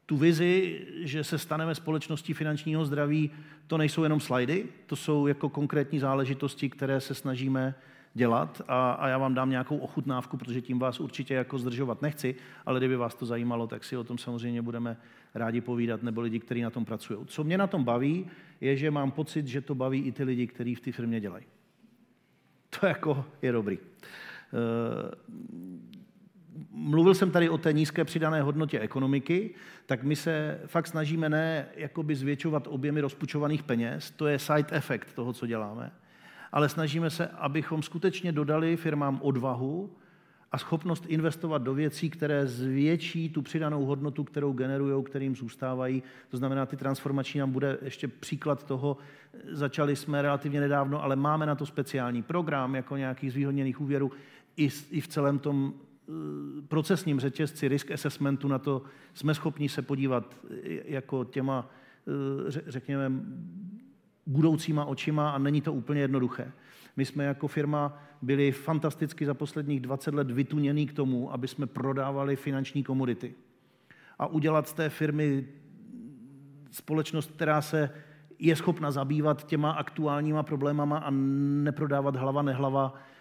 tu vizi, že se staneme společností finančního zdraví, to nejsou jenom slajdy, to jsou jako konkrétní záležitosti, které se snažíme dělat a, a já vám dám nějakou ochutnávku, protože tím vás určitě jako zdržovat nechci, ale kdyby vás to zajímalo, tak si o tom samozřejmě budeme rádi povídat, nebo lidi, kteří na tom pracují. Co mě na tom baví, je, že mám pocit, že to baví i ty lidi, kteří v té firmě dělají. To jako je dobrý. Mluvil jsem tady o té nízké přidané hodnotě ekonomiky, tak my se fakt snažíme ne jakoby zvětšovat objemy rozpučovaných peněz, to je side effect toho, co děláme, ale snažíme se, abychom skutečně dodali firmám odvahu a schopnost investovat do věcí, které zvětší tu přidanou hodnotu, kterou generují, kterým zůstávají. To znamená, ty transformační nám bude ještě příklad toho, začali jsme relativně nedávno, ale máme na to speciální program, jako nějakých zvýhodněných úvěrů, i, i v celém tom eh, procesním řetězci risk assessmentu na to jsme schopni se podívat eh, jako těma, eh, řekněme, budoucíma očima a není to úplně jednoduché. My jsme jako firma byli fantasticky za posledních 20 let vytuněný k tomu, aby jsme prodávali finanční komodity. A udělat z té firmy společnost, která se je schopna zabývat těma aktuálníma problémama a neprodávat hlava nehlava eh,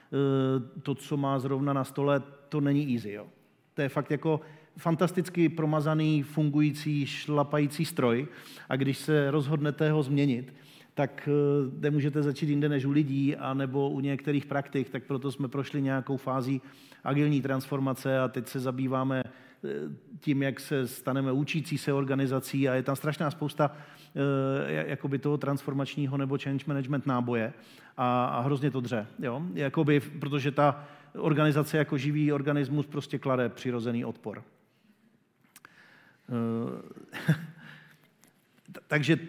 to, co má zrovna na stole, to není easy. Jo. To je fakt jako fantasticky promazaný, fungující, šlapající stroj a když se rozhodnete ho změnit, tak eh, nemůžete začít jinde než u lidí a nebo u některých praktik, tak proto jsme prošli nějakou fází agilní transformace a teď se zabýváme eh, tím, jak se staneme učící se organizací a je tam strašná spousta eh, jakoby toho transformačního nebo change management náboje a, a hrozně to dře, jo? Jakoby, protože ta organizace jako živý organismus prostě klade přirozený odpor. Takže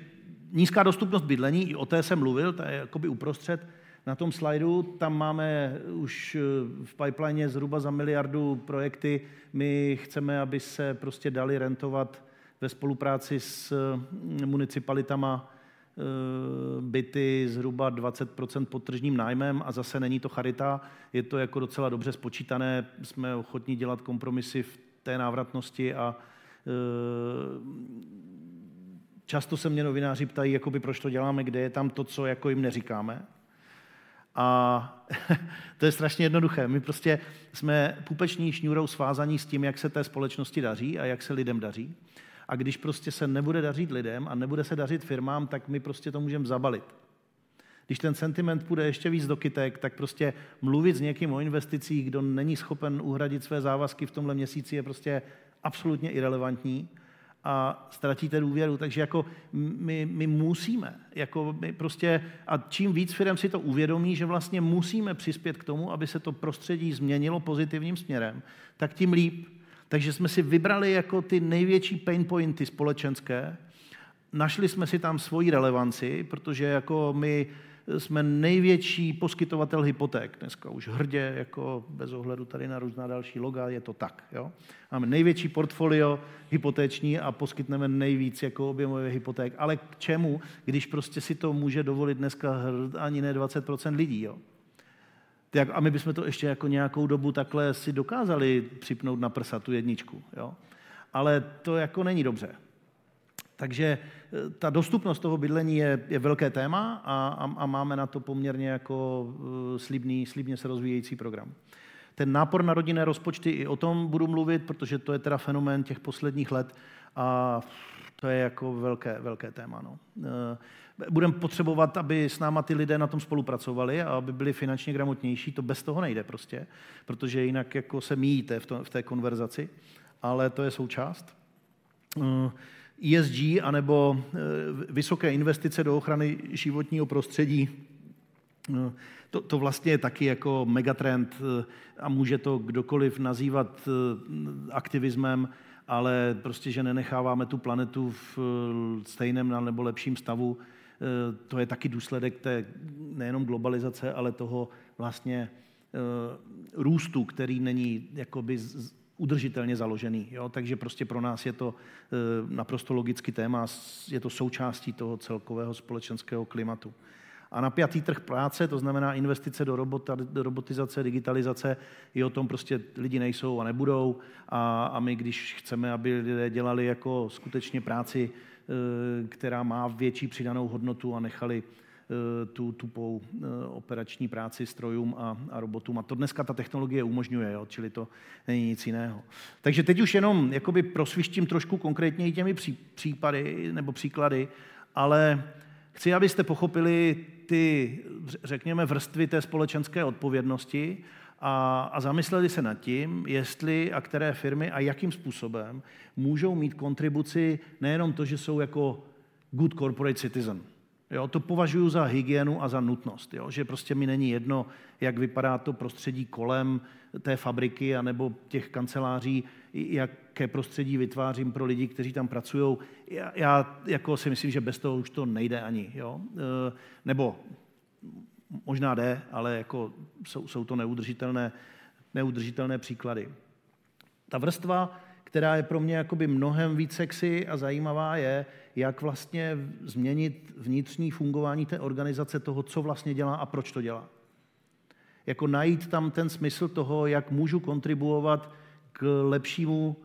nízká dostupnost bydlení, i o té jsem mluvil, to je jakoby uprostřed na tom slajdu. Tam máme už eh, v pipeline zhruba za miliardu projekty. My chceme, aby se prostě dali rentovat ve spolupráci s mm, municipalitama eh, byty zhruba 20% pod tržním nájmem a zase není to charita, je to jako docela dobře spočítané, jsme ochotní dělat kompromisy v té návratnosti a eh, Často se mě novináři ptají, jakoby, proč to děláme, kde je tam to, co jako jim neříkáme. A to je strašně jednoduché. My prostě jsme pupeční šňůrou svázaní s tím, jak se té společnosti daří a jak se lidem daří. A když prostě se nebude dařit lidem a nebude se dařit firmám, tak my prostě to můžeme zabalit. Když ten sentiment půjde ještě víc do kytek, tak prostě mluvit s někým o investicích, kdo není schopen uhradit své závazky v tomhle měsíci, je prostě absolutně irrelevantní a ztratíte důvěru. Takže jako my, my musíme, jako my prostě, a čím víc firm si to uvědomí, že vlastně musíme přispět k tomu, aby se to prostředí změnilo pozitivním směrem, tak tím líp. Takže jsme si vybrali jako ty největší pain pointy společenské, našli jsme si tam svoji relevanci, protože jako my jsme největší poskytovatel hypoték. Dneska už hrdě, jako bez ohledu tady na různá další loga, je to tak. Jo? Máme největší portfolio hypotéční a poskytneme nejvíc jako objemové hypoték. Ale k čemu, když prostě si to může dovolit dneska ani ne 20% lidí? Jo? A my bychom to ještě jako nějakou dobu takhle si dokázali připnout na prsa tu jedničku. Jo? Ale to jako není dobře. Takže eh, ta dostupnost toho bydlení je, je velké téma a, a, a máme na to poměrně jako eh, slibný, slibně se rozvíjející program. Ten nápor na rodinné rozpočty, i o tom budu mluvit, protože to je teda fenomén těch posledních let a to je jako velké, velké téma. No. Eh, Budeme potřebovat, aby s náma ty lidé na tom spolupracovali a aby byli finančně gramotnější. To bez toho nejde prostě, protože jinak jako se míjíte v, to, v té konverzaci, ale to je součást. ESG anebo eh, vysoké investice do ochrany životního prostředí, eh, to, to vlastně je taky jako megatrend eh, a může to kdokoliv nazývat aktivismem, ale prostě, že nenecháváme tu planetu v stejném nebo lepším stavu, to je taky důsledek té nejenom globalizace, ale toho vlastně růstu, který není jakoby udržitelně založený. Jo? Takže prostě pro nás je to naprosto logický téma, je to součástí toho celkového společenského klimatu. A napjatý trh práce, to znamená investice do, robota, do robotizace, digitalizace, i o tom prostě lidi nejsou a nebudou. A, a my, když chceme, aby lidé dělali jako skutečně práci, e, která má větší přidanou hodnotu a nechali Eh, tu tupou eh, operační práci strojům a, a robotům. A to dneska ta technologie umožňuje, jo? čili to není nic jiného. Takže teď už jenom jakoby prosvištím trošku konkrétněji těmi pří, případy nebo příklady, ale chci, abyste pochopili ty, řekněme, vrstvy té společenské odpovědnosti a, a zamysleli se nad tím, jestli a které firmy a jakým způsobem můžou mít kontribuci nejenom to, že jsou jako good corporate citizen. Jo, to považuji za hygienu a za nutnost, jo, že prostě mi není jedno, jak vypadá to prostředí kolem té fabriky anebo těch kanceláří, jaké prostředí vytvářím pro lidi, kteří tam pracují. Já, já jako si myslím, že bez toho už to nejde ani. Jo? E, nebo možná jde, ale jako jsou, jsou to neudržitelné, neudržitelné příklady. Ta vrstva, která je pro mě jakoby mnohem víc sexy a zajímavá, je, jak vlastně změnit vnitřní fungování té organizace toho, co vlastně dělá a proč to dělá. Jako najít tam ten smysl toho, jak můžu kontribuovat k lepšímu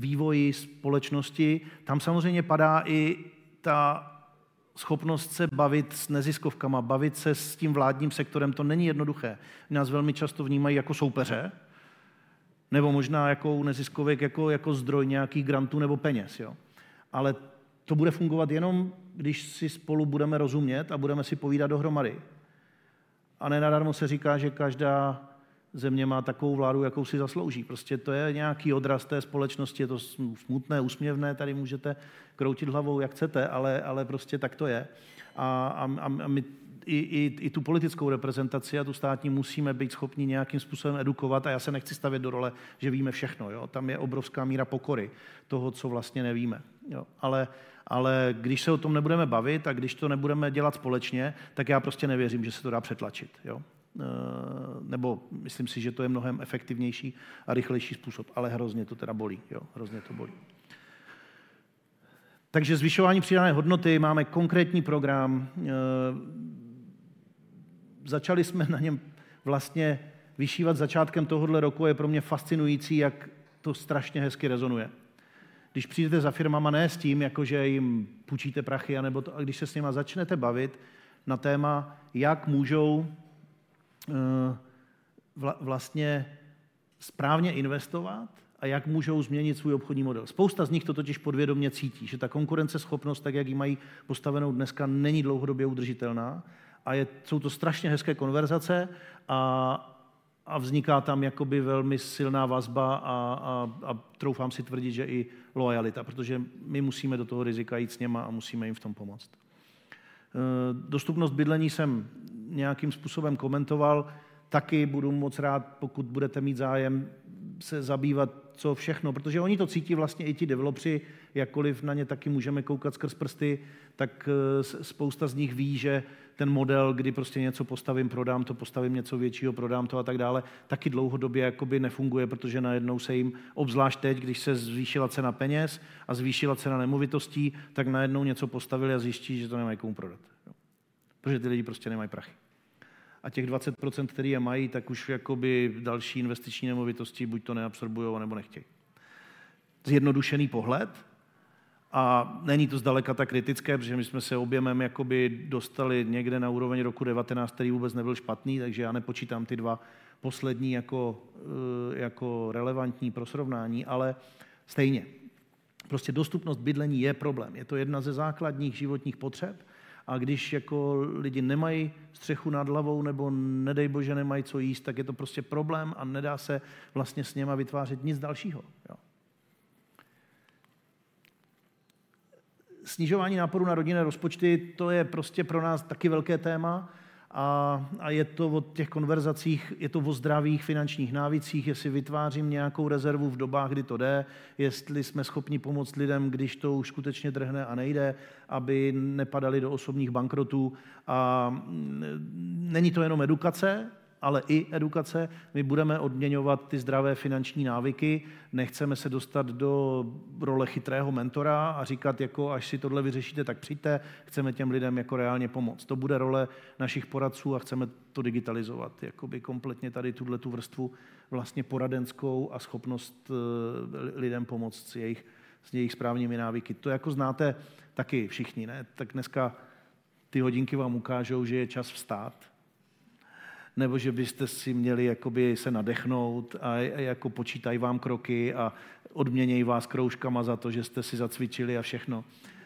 vývoji společnosti. Tam samozřejmě padá i ta schopnost se bavit s neziskovkama, bavit se s tím vládním sektorem, to není jednoduché. Nás velmi často vnímají jako soupeře, nebo možná jako neziskovek jako, jako zdroj nějakých grantů nebo peněz. Jo. Ale to bude fungovat jenom, když si spolu budeme rozumět a budeme si povídat dohromady. A nenadarmo se říká, že každá země má takovou vládu, jakou si zaslouží. Prostě to je nějaký odraz té společnosti, je to smutné, úsměvné, tady můžete kroutit hlavou, jak chcete, ale, ale prostě tak to je. A, a, a my i, i, i tu politickou reprezentaci a tu státní musíme být schopni nějakým způsobem edukovat a já se nechci stavět do role, že víme všechno. Jo? Tam je obrovská míra pokory toho, co vlastně nevíme. Jo? Ale, ale když se o tom nebudeme bavit a když to nebudeme dělat společně, tak já prostě nevěřím, že se to dá přetlačit. Jo? Nebo myslím si, že to je mnohem efektivnější a rychlejší způsob, ale hrozně to teda bolí. Jo? Hrozně to bolí. Takže zvyšování přidané hodnoty, máme konkrétní program. Eh, začali jsme na něm vlastně vyšívat začátkem tohohle roku. Je pro mě fascinující, jak to strašně hezky rezonuje. Když přijdete za firmama ne s tím, jako že jim půjčíte prachy, anebo to, a když se s nimi začnete bavit na téma, jak můžou Eh, vlastně správně investovat a jak můžou změnit svůj obchodní model. Spousta z nich to totiž podvědomě cítí, že ta konkurenceschopnost, tak jak ji mají postavenou dneska, není dlouhodobě udržitelná a je, jsou to strašně hezké konverzace a, a vzniká tam jakoby velmi silná vazba a, a, a troufám si tvrdit, že i lojalita, protože my musíme do toho rizika jít s něma a musíme jim v tom pomoct. Eh, dostupnost bydlení jsem nějakým způsobem komentoval. Taky budu moc rád, pokud budete mít zájem se zabývat, co všechno, protože oni to cítí vlastně i ti developři, jakkoliv na ně taky můžeme koukat skrz prsty, tak eh, spousta z nich ví, že ten model, kdy prostě něco postavím, prodám to, postavím něco většího, prodám to a tak dále, taky dlouhodobě jakoby nefunguje, protože najednou se jim, obzvlášť teď, když se zvýšila cena peněz a zvýšila cena nemovitostí, tak najednou něco postavili a zjistí, že to nemají komu prodat. Protože ty lidi prostě nemají prachy. A těch 20%, který je mají, tak už jakoby další investiční nemovitosti buď to neabsorbují, nebo nechtějí. Zjednodušený pohled, a není to zdaleka tak kritické, protože my jsme se objemem jakoby dostali někde na úroveň roku 19, který vůbec nebyl špatný, takže já nepočítám ty dva poslední jako, eh, jako relevantní pro srovnání, ale stejně. Prostě dostupnost bydlení je problém. Je to jedna ze základních životních potřeb a když jako lidi nemají střechu nad hlavou nebo nedej bože nemají co jíst, tak je to prostě problém a nedá se vlastně s něma vytvářet nic dalšího. Jo. Snižování náporu na rodinné rozpočty, to je prostě pro nás taky velké téma a, a je to o těch konverzacích, je to o zdravých finančních návicích, jestli vytvářím nějakou rezervu v dobách, kdy to jde, jestli jsme schopni pomoct lidem, když to už skutečně drhne a nejde, aby nepadali do osobních bankrotů. A mm, není to jenom edukace, ale i edukace. My budeme odměňovat ty zdravé finanční návyky, nechceme se dostat do role chytrého mentora a říkat, jako až si tohle vyřešíte, tak přijďte, chceme těm lidem jako reálně pomoct. To bude role našich poradců a chceme to digitalizovat, jakoby kompletně tady tuhle tu vrstvu vlastně poradenskou a schopnost eh, lidem pomoct s jejich, s jejich správnými návyky. To jako znáte taky všichni, ne? Tak dneska ty hodinky vám ukážou, že je čas vstát, nebo že byste si měli jakoby se nadechnout a jako počítají vám kroky a odměnějí vás kroužkama za to, že jste si zacvičili a všechno.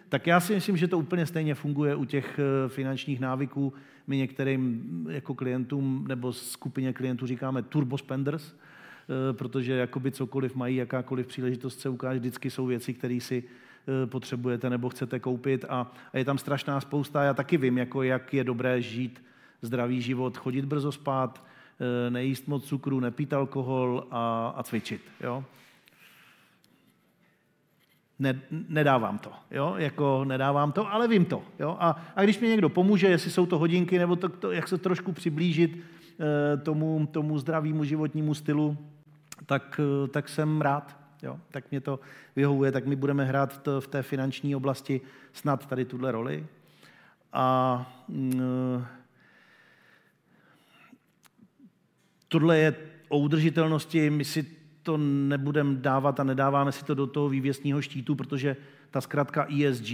Tak já si myslím, že to úplně stejně funguje u těch eh, finančních návyků. My některým jako klientům nebo skupině klientů říkáme turbo spenders, eh, protože jakoby cokoliv mají, jakákoliv příležitost se ukáže, vždycky jsou věci, které si eh, potřebujete nebo chcete koupit a, a je tam strašná spousta. Já taky vím, jako jak je dobré žít zdravý život, chodit brzo spát, nejíst moc cukru, nepít alkohol a, a cvičit. Jo? ne, nedávám to, jo? Jako nedávám to, ale vím to. Jo? A, a když mi někdo pomůže, jestli jsou to hodinky, nebo to, to jak se trošku přiblížit e, tomu, tomu zdravému životnímu stylu, tak, e, tak jsem rád. Jo? Tak mě to vyhovuje, tak my budeme hrát v, to, v té finanční oblasti snad tady tuhle roli. A e, tohle je o udržitelnosti, my si to nebudeme dávat a nedáváme si to do toho vývěstního štítu, protože ta zkrátka ESG,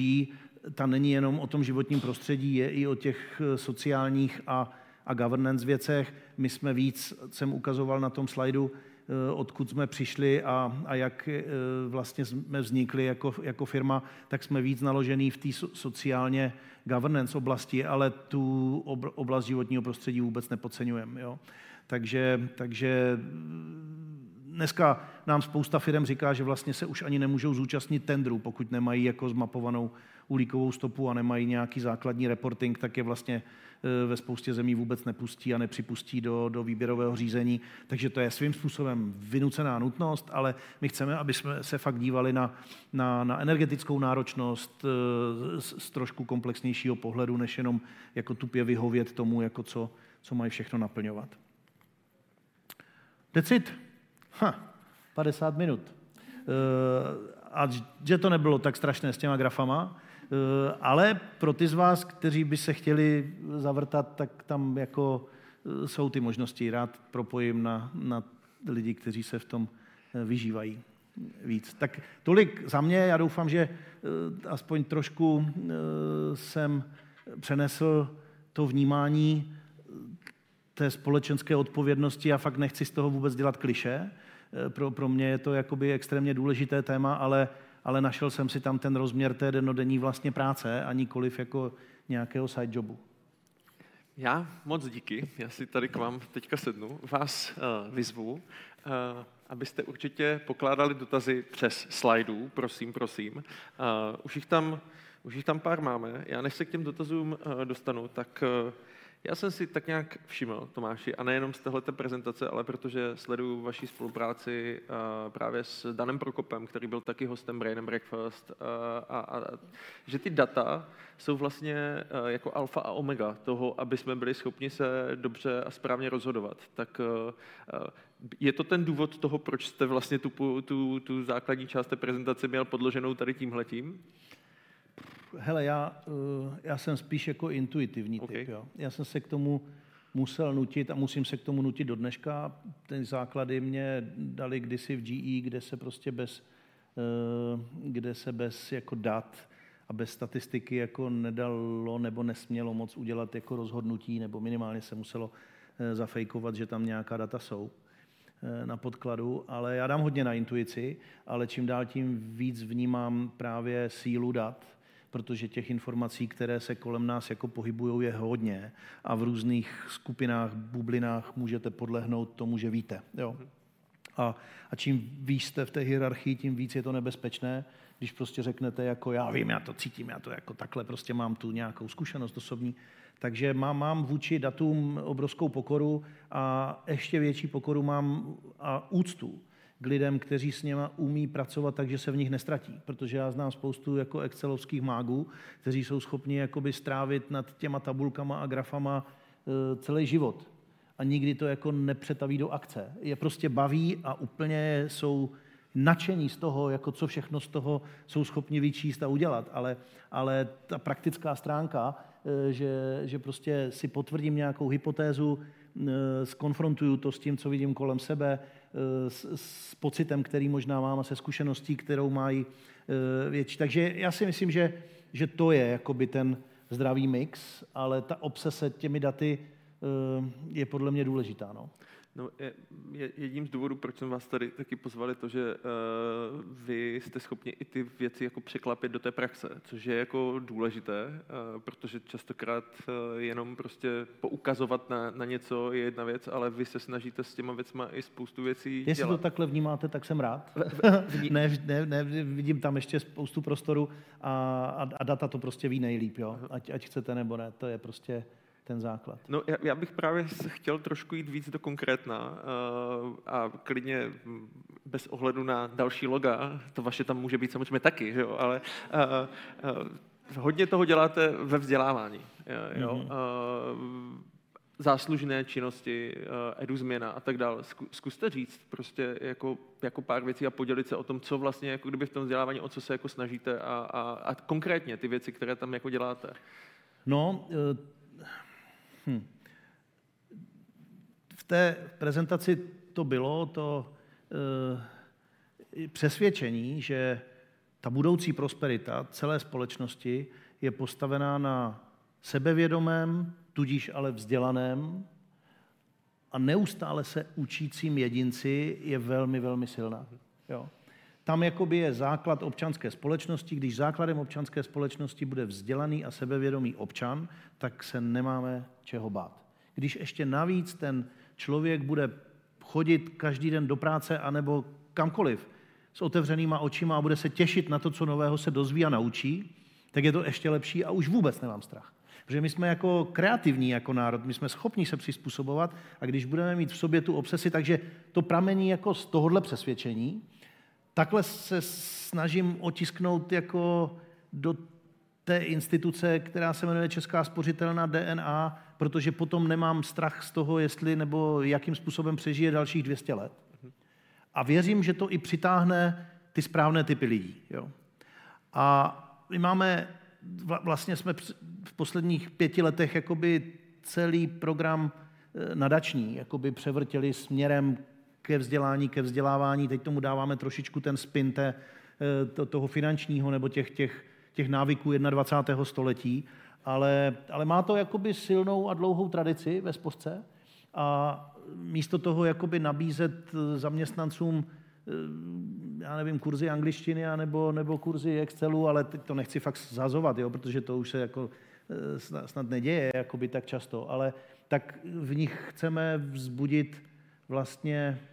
ta není jenom o tom životním prostředí, je i o těch eh, sociálních a, a governance věcech. My jsme víc, jsem ukazoval na tom slajdu, eh, odkud jsme přišli a, a jak eh, vlastně jsme vznikli jako, jako firma, tak jsme víc naložený v té sociálně governance oblasti, ale tu oblast životního prostředí vůbec nepodceňujeme. Jo? Takže, takže dneska nám spousta firm říká, že vlastně se už ani nemůžou zúčastnit tendru, pokud nemají jako zmapovanou uhlíkovou stopu a nemají nějaký základní reporting, tak je vlastně e, ve spoustě zemí vůbec nepustí a nepřipustí do, do výběrového řízení. Takže to je svým způsobem vynucená nutnost, ale my chceme, aby jsme se fakt dívali na, na, na energetickou náročnost e, z, z trošku komplexnějšího pohledu, než jenom jako tupě vyhovět tomu, jako co, co mají všechno naplňovat. Decid. Ha, 50 minut. Eh, a že to nebylo tak strašné s těma grafama, eh, ale pro ty z vás, kteří by se chtěli zavrtat, tak tam jako eh, jsou ty možnosti. Rád propojím na, na lidi, kteří se v tom vyžívají víc. Tak tolik za mě, já doufám, že aspoň trošku jsem přenesl to vnímání té společenské odpovědnosti a fakt nechci z toho vůbec dělat kliše, Eh, pro, pro mě je to jakoby extrémně důležité téma, ale, ale našel jsem si tam ten rozměr té denodenní vlastně práce a nikoliv jako nějakého side jobu. Já moc díky, já si tady k vám teďka sednu, vás uh, vyzvu, uh, abyste určitě pokládali dotazy přes slajdů, prosím, prosím. Uh, už, jich tam, už jich tam pár máme. Já než se k těm dotazům uh, dostanu, tak uh, já jsem si tak nějak všiml, Tomáši, a nejenom z téhleté prezentace, ale protože sleduju vaši spolupráci uh, právě s Danem Prokopem, který byl taky hostem Brain and Breakfast, uh, a, a že ty data jsou vlastně uh, jako alfa a omega toho, aby jsme byli schopni se dobře a správně rozhodovat. Tak uh, je to ten důvod toho, proč jste vlastně tu, tu, tu základní část té prezentace měl podloženou tady tímhletím? Hele, já, eh, já jsem spíš jako intuitivní okay. typ. Jo. Já jsem se k tomu musel nutit a musím se k tomu nutit do dneška. Ty základy mě dali kdysi v GE, kde se prostě bez, eh, kde se bez jako dat a bez statistiky jako nedalo nebo nesmělo moc udělat jako rozhodnutí, nebo minimálně se muselo eh, zafejkovat, že tam nějaká data jsou na podkladu, ale já dám hodně na intuici, ale čím dál tím víc vnímám právě sílu dat protože těch informací, které se kolem nás jako pohybují, je hodně a v různých skupinách, bublinách můžete podlehnout tomu, že víte. Jo. A, a čím víc jste v té hierarchii, tím víc je to nebezpečné, když prostě řeknete jako já vím, já to cítím, já to jako takhle prostě mám tu nějakou zkušenost osobní. Takže mám, mám vůči datům obrovskou pokoru a ještě větší pokoru mám a úctu k lidem, kteří s něma umí pracovat tak, že se v nich nestratí. Protože já znám spoustu jako excelovských mágů, kteří jsou schopni jakoby strávit nad těma tabulkama a grafama e, celý život. A nikdy to jako nepřetaví do akce. Je prostě baví a úplně jsou nadšení z toho, jako co všechno z toho jsou schopni vyčíst a udělat. Ale, ale ta praktická stránka, e, že, že prostě si potvrdím nějakou hypotézu, e, skonfrontuju to s tím, co vidím kolem sebe, s, s pocitem, který možná mám a se zkušeností, kterou mají e, větší. Takže já si myslím, že, že to je jakoby ten zdravý mix, ale ta obsese těmi daty e, je podle mě důležitá. No. No, je, jedním z důvodů, proč jsme vás tady taky pozvali, to, že uh, vy jste schopni i ty věci jako překlapit do té praxe, což je jako důležité, uh, protože častokrát uh, jenom prostě poukazovat na, na něco je jedna věc, ale vy se snažíte s těma věcma i spoustu věcí Jestli dělat. to takhle vnímáte, tak jsem rád. ne, ne, ne, vidím tam ještě spoustu prostoru a, a, a data to prostě ví nejlíp, jo? Ať, ať chcete nebo ne, to je prostě ten základ. No, já, já bych právě chtěl trošku jít víc do konkrétna uh, a klidně bez ohledu na další loga, to vaše tam může být samozřejmě taky, že jo, ale uh, uh, hodně toho děláte ve vzdělávání. Jo? Mm-hmm. Uh, záslužné činnosti, edu změna a tak dále. Zkuste říct prostě jako, jako pár věcí a podělit se o tom, co vlastně jako kdyby v tom vzdělávání, o co se jako snažíte a, a, a konkrétně ty věci, které tam jako děláte. No, Hm. V té prezentaci to bylo to e, přesvědčení, že ta budoucí prosperita celé společnosti je postavená na sebevědomém, tudíž ale vzdělaném a neustále se učícím jedinci je velmi, velmi silná. Jo. Tam jakoby je základ občanské společnosti. Když základem občanské společnosti bude vzdělaný a sebevědomý občan, tak se nemáme čeho bát. Když ještě navíc ten člověk bude chodit každý den do práce anebo kamkoliv s otevřenýma očima a bude se těšit na to, co nového se dozví a naučí, tak je to ještě lepší a už vůbec nemám strach. Protože my jsme jako kreativní jako národ, my jsme schopni se přizpůsobovat a když budeme mít v sobě tu obsesi, takže to pramení jako z tohohle přesvědčení, takhle se snažím otisknout jako do té instituce, která se jmenuje Česká spořitelná DNA, protože potom nemám strach z toho, jestli nebo jakým způsobem přežije dalších 200 let. A věřím, že to i přitáhne ty správné typy lidí. Jo. A my máme, vlastně jsme v posledních pěti letech jakoby celý program eh, nadační jakoby převrtěli směrem ke vzdělání, ke vzdělávání. Teď tomu dáváme trošičku ten spin té, eh, toho finančního nebo těch, těch, těch návyků 21. století, ale, ale má to jakoby silnou a dlouhou tradici ve sposce a místo toho jakoby nabízet zaměstnancům eh, já nevím, kurzy angličtiny nebo, nebo kurzy Excelu, ale teď to nechci fakt zazovat, jo, protože to už se jako eh, snad neděje jakoby tak často, ale tak v nich chceme vzbudit vlastně eh,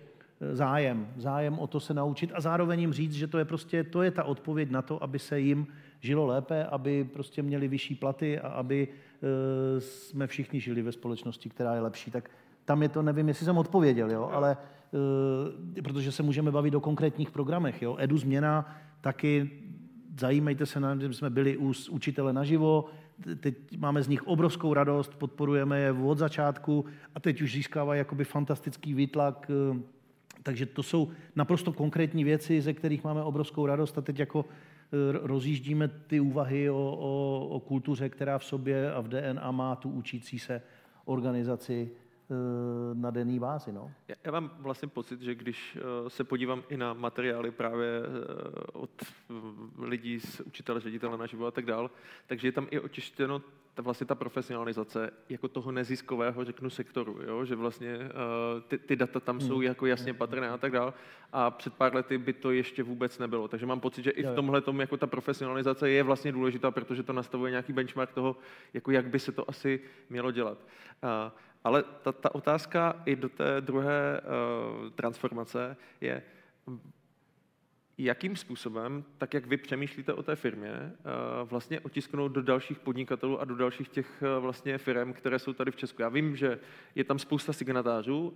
zájem, zájem o to se naučit a zároveň jim říct, že to je prostě, to je ta odpověď na to, aby se jim žilo lépe, aby prostě měli vyšší platy a aby e, jsme všichni žili ve společnosti, která je lepší. Tak tam je to, nevím, jestli jsem odpověděl, jo, ale e, protože se můžeme bavit o konkrétních programech. Jo. Edu změna taky zajímejte se na, jsme byli u učitele naživo, teď máme z nich obrovskou radost, podporujeme je od začátku a teď už získávají jakoby fantastický výtlak, eh, takže to jsou naprosto konkrétní věci, ze kterých máme obrovskou radost a teď jako eh, rozjíždíme ty úvahy o, o, o kultuře, která v sobě a v DNA má tu učící se organizaci Eh, na denní bázi. No. Já, já mám vlastně pocit, že když eh, se podívám i na materiály právě od lidí z učitele, ředitele na život a tak dál, takže je tam i očištěno ta, vlastně ta profesionalizace jako toho neziskového, řeknu, sektoru, jo? že vlastně uh, ty, ty data tam jsou hmm. jako jasně patrné a tak dál. A před pár lety by to ještě vůbec nebylo. Takže mám pocit, že i v tomhle tom jako ta profesionalizace je vlastně důležitá, protože to nastavuje nějaký benchmark toho, jako jak by se to asi mělo dělat. Uh, ale ta, ta otázka i do té druhé uh, transformace je, jakým způsobem, tak jak vy přemýšlíte o té firmě, uh, vlastně otisknout do dalších podnikatelů a do dalších těch uh, vlastně firm, které jsou tady v Česku. Já vím, že je tam spousta signatářů,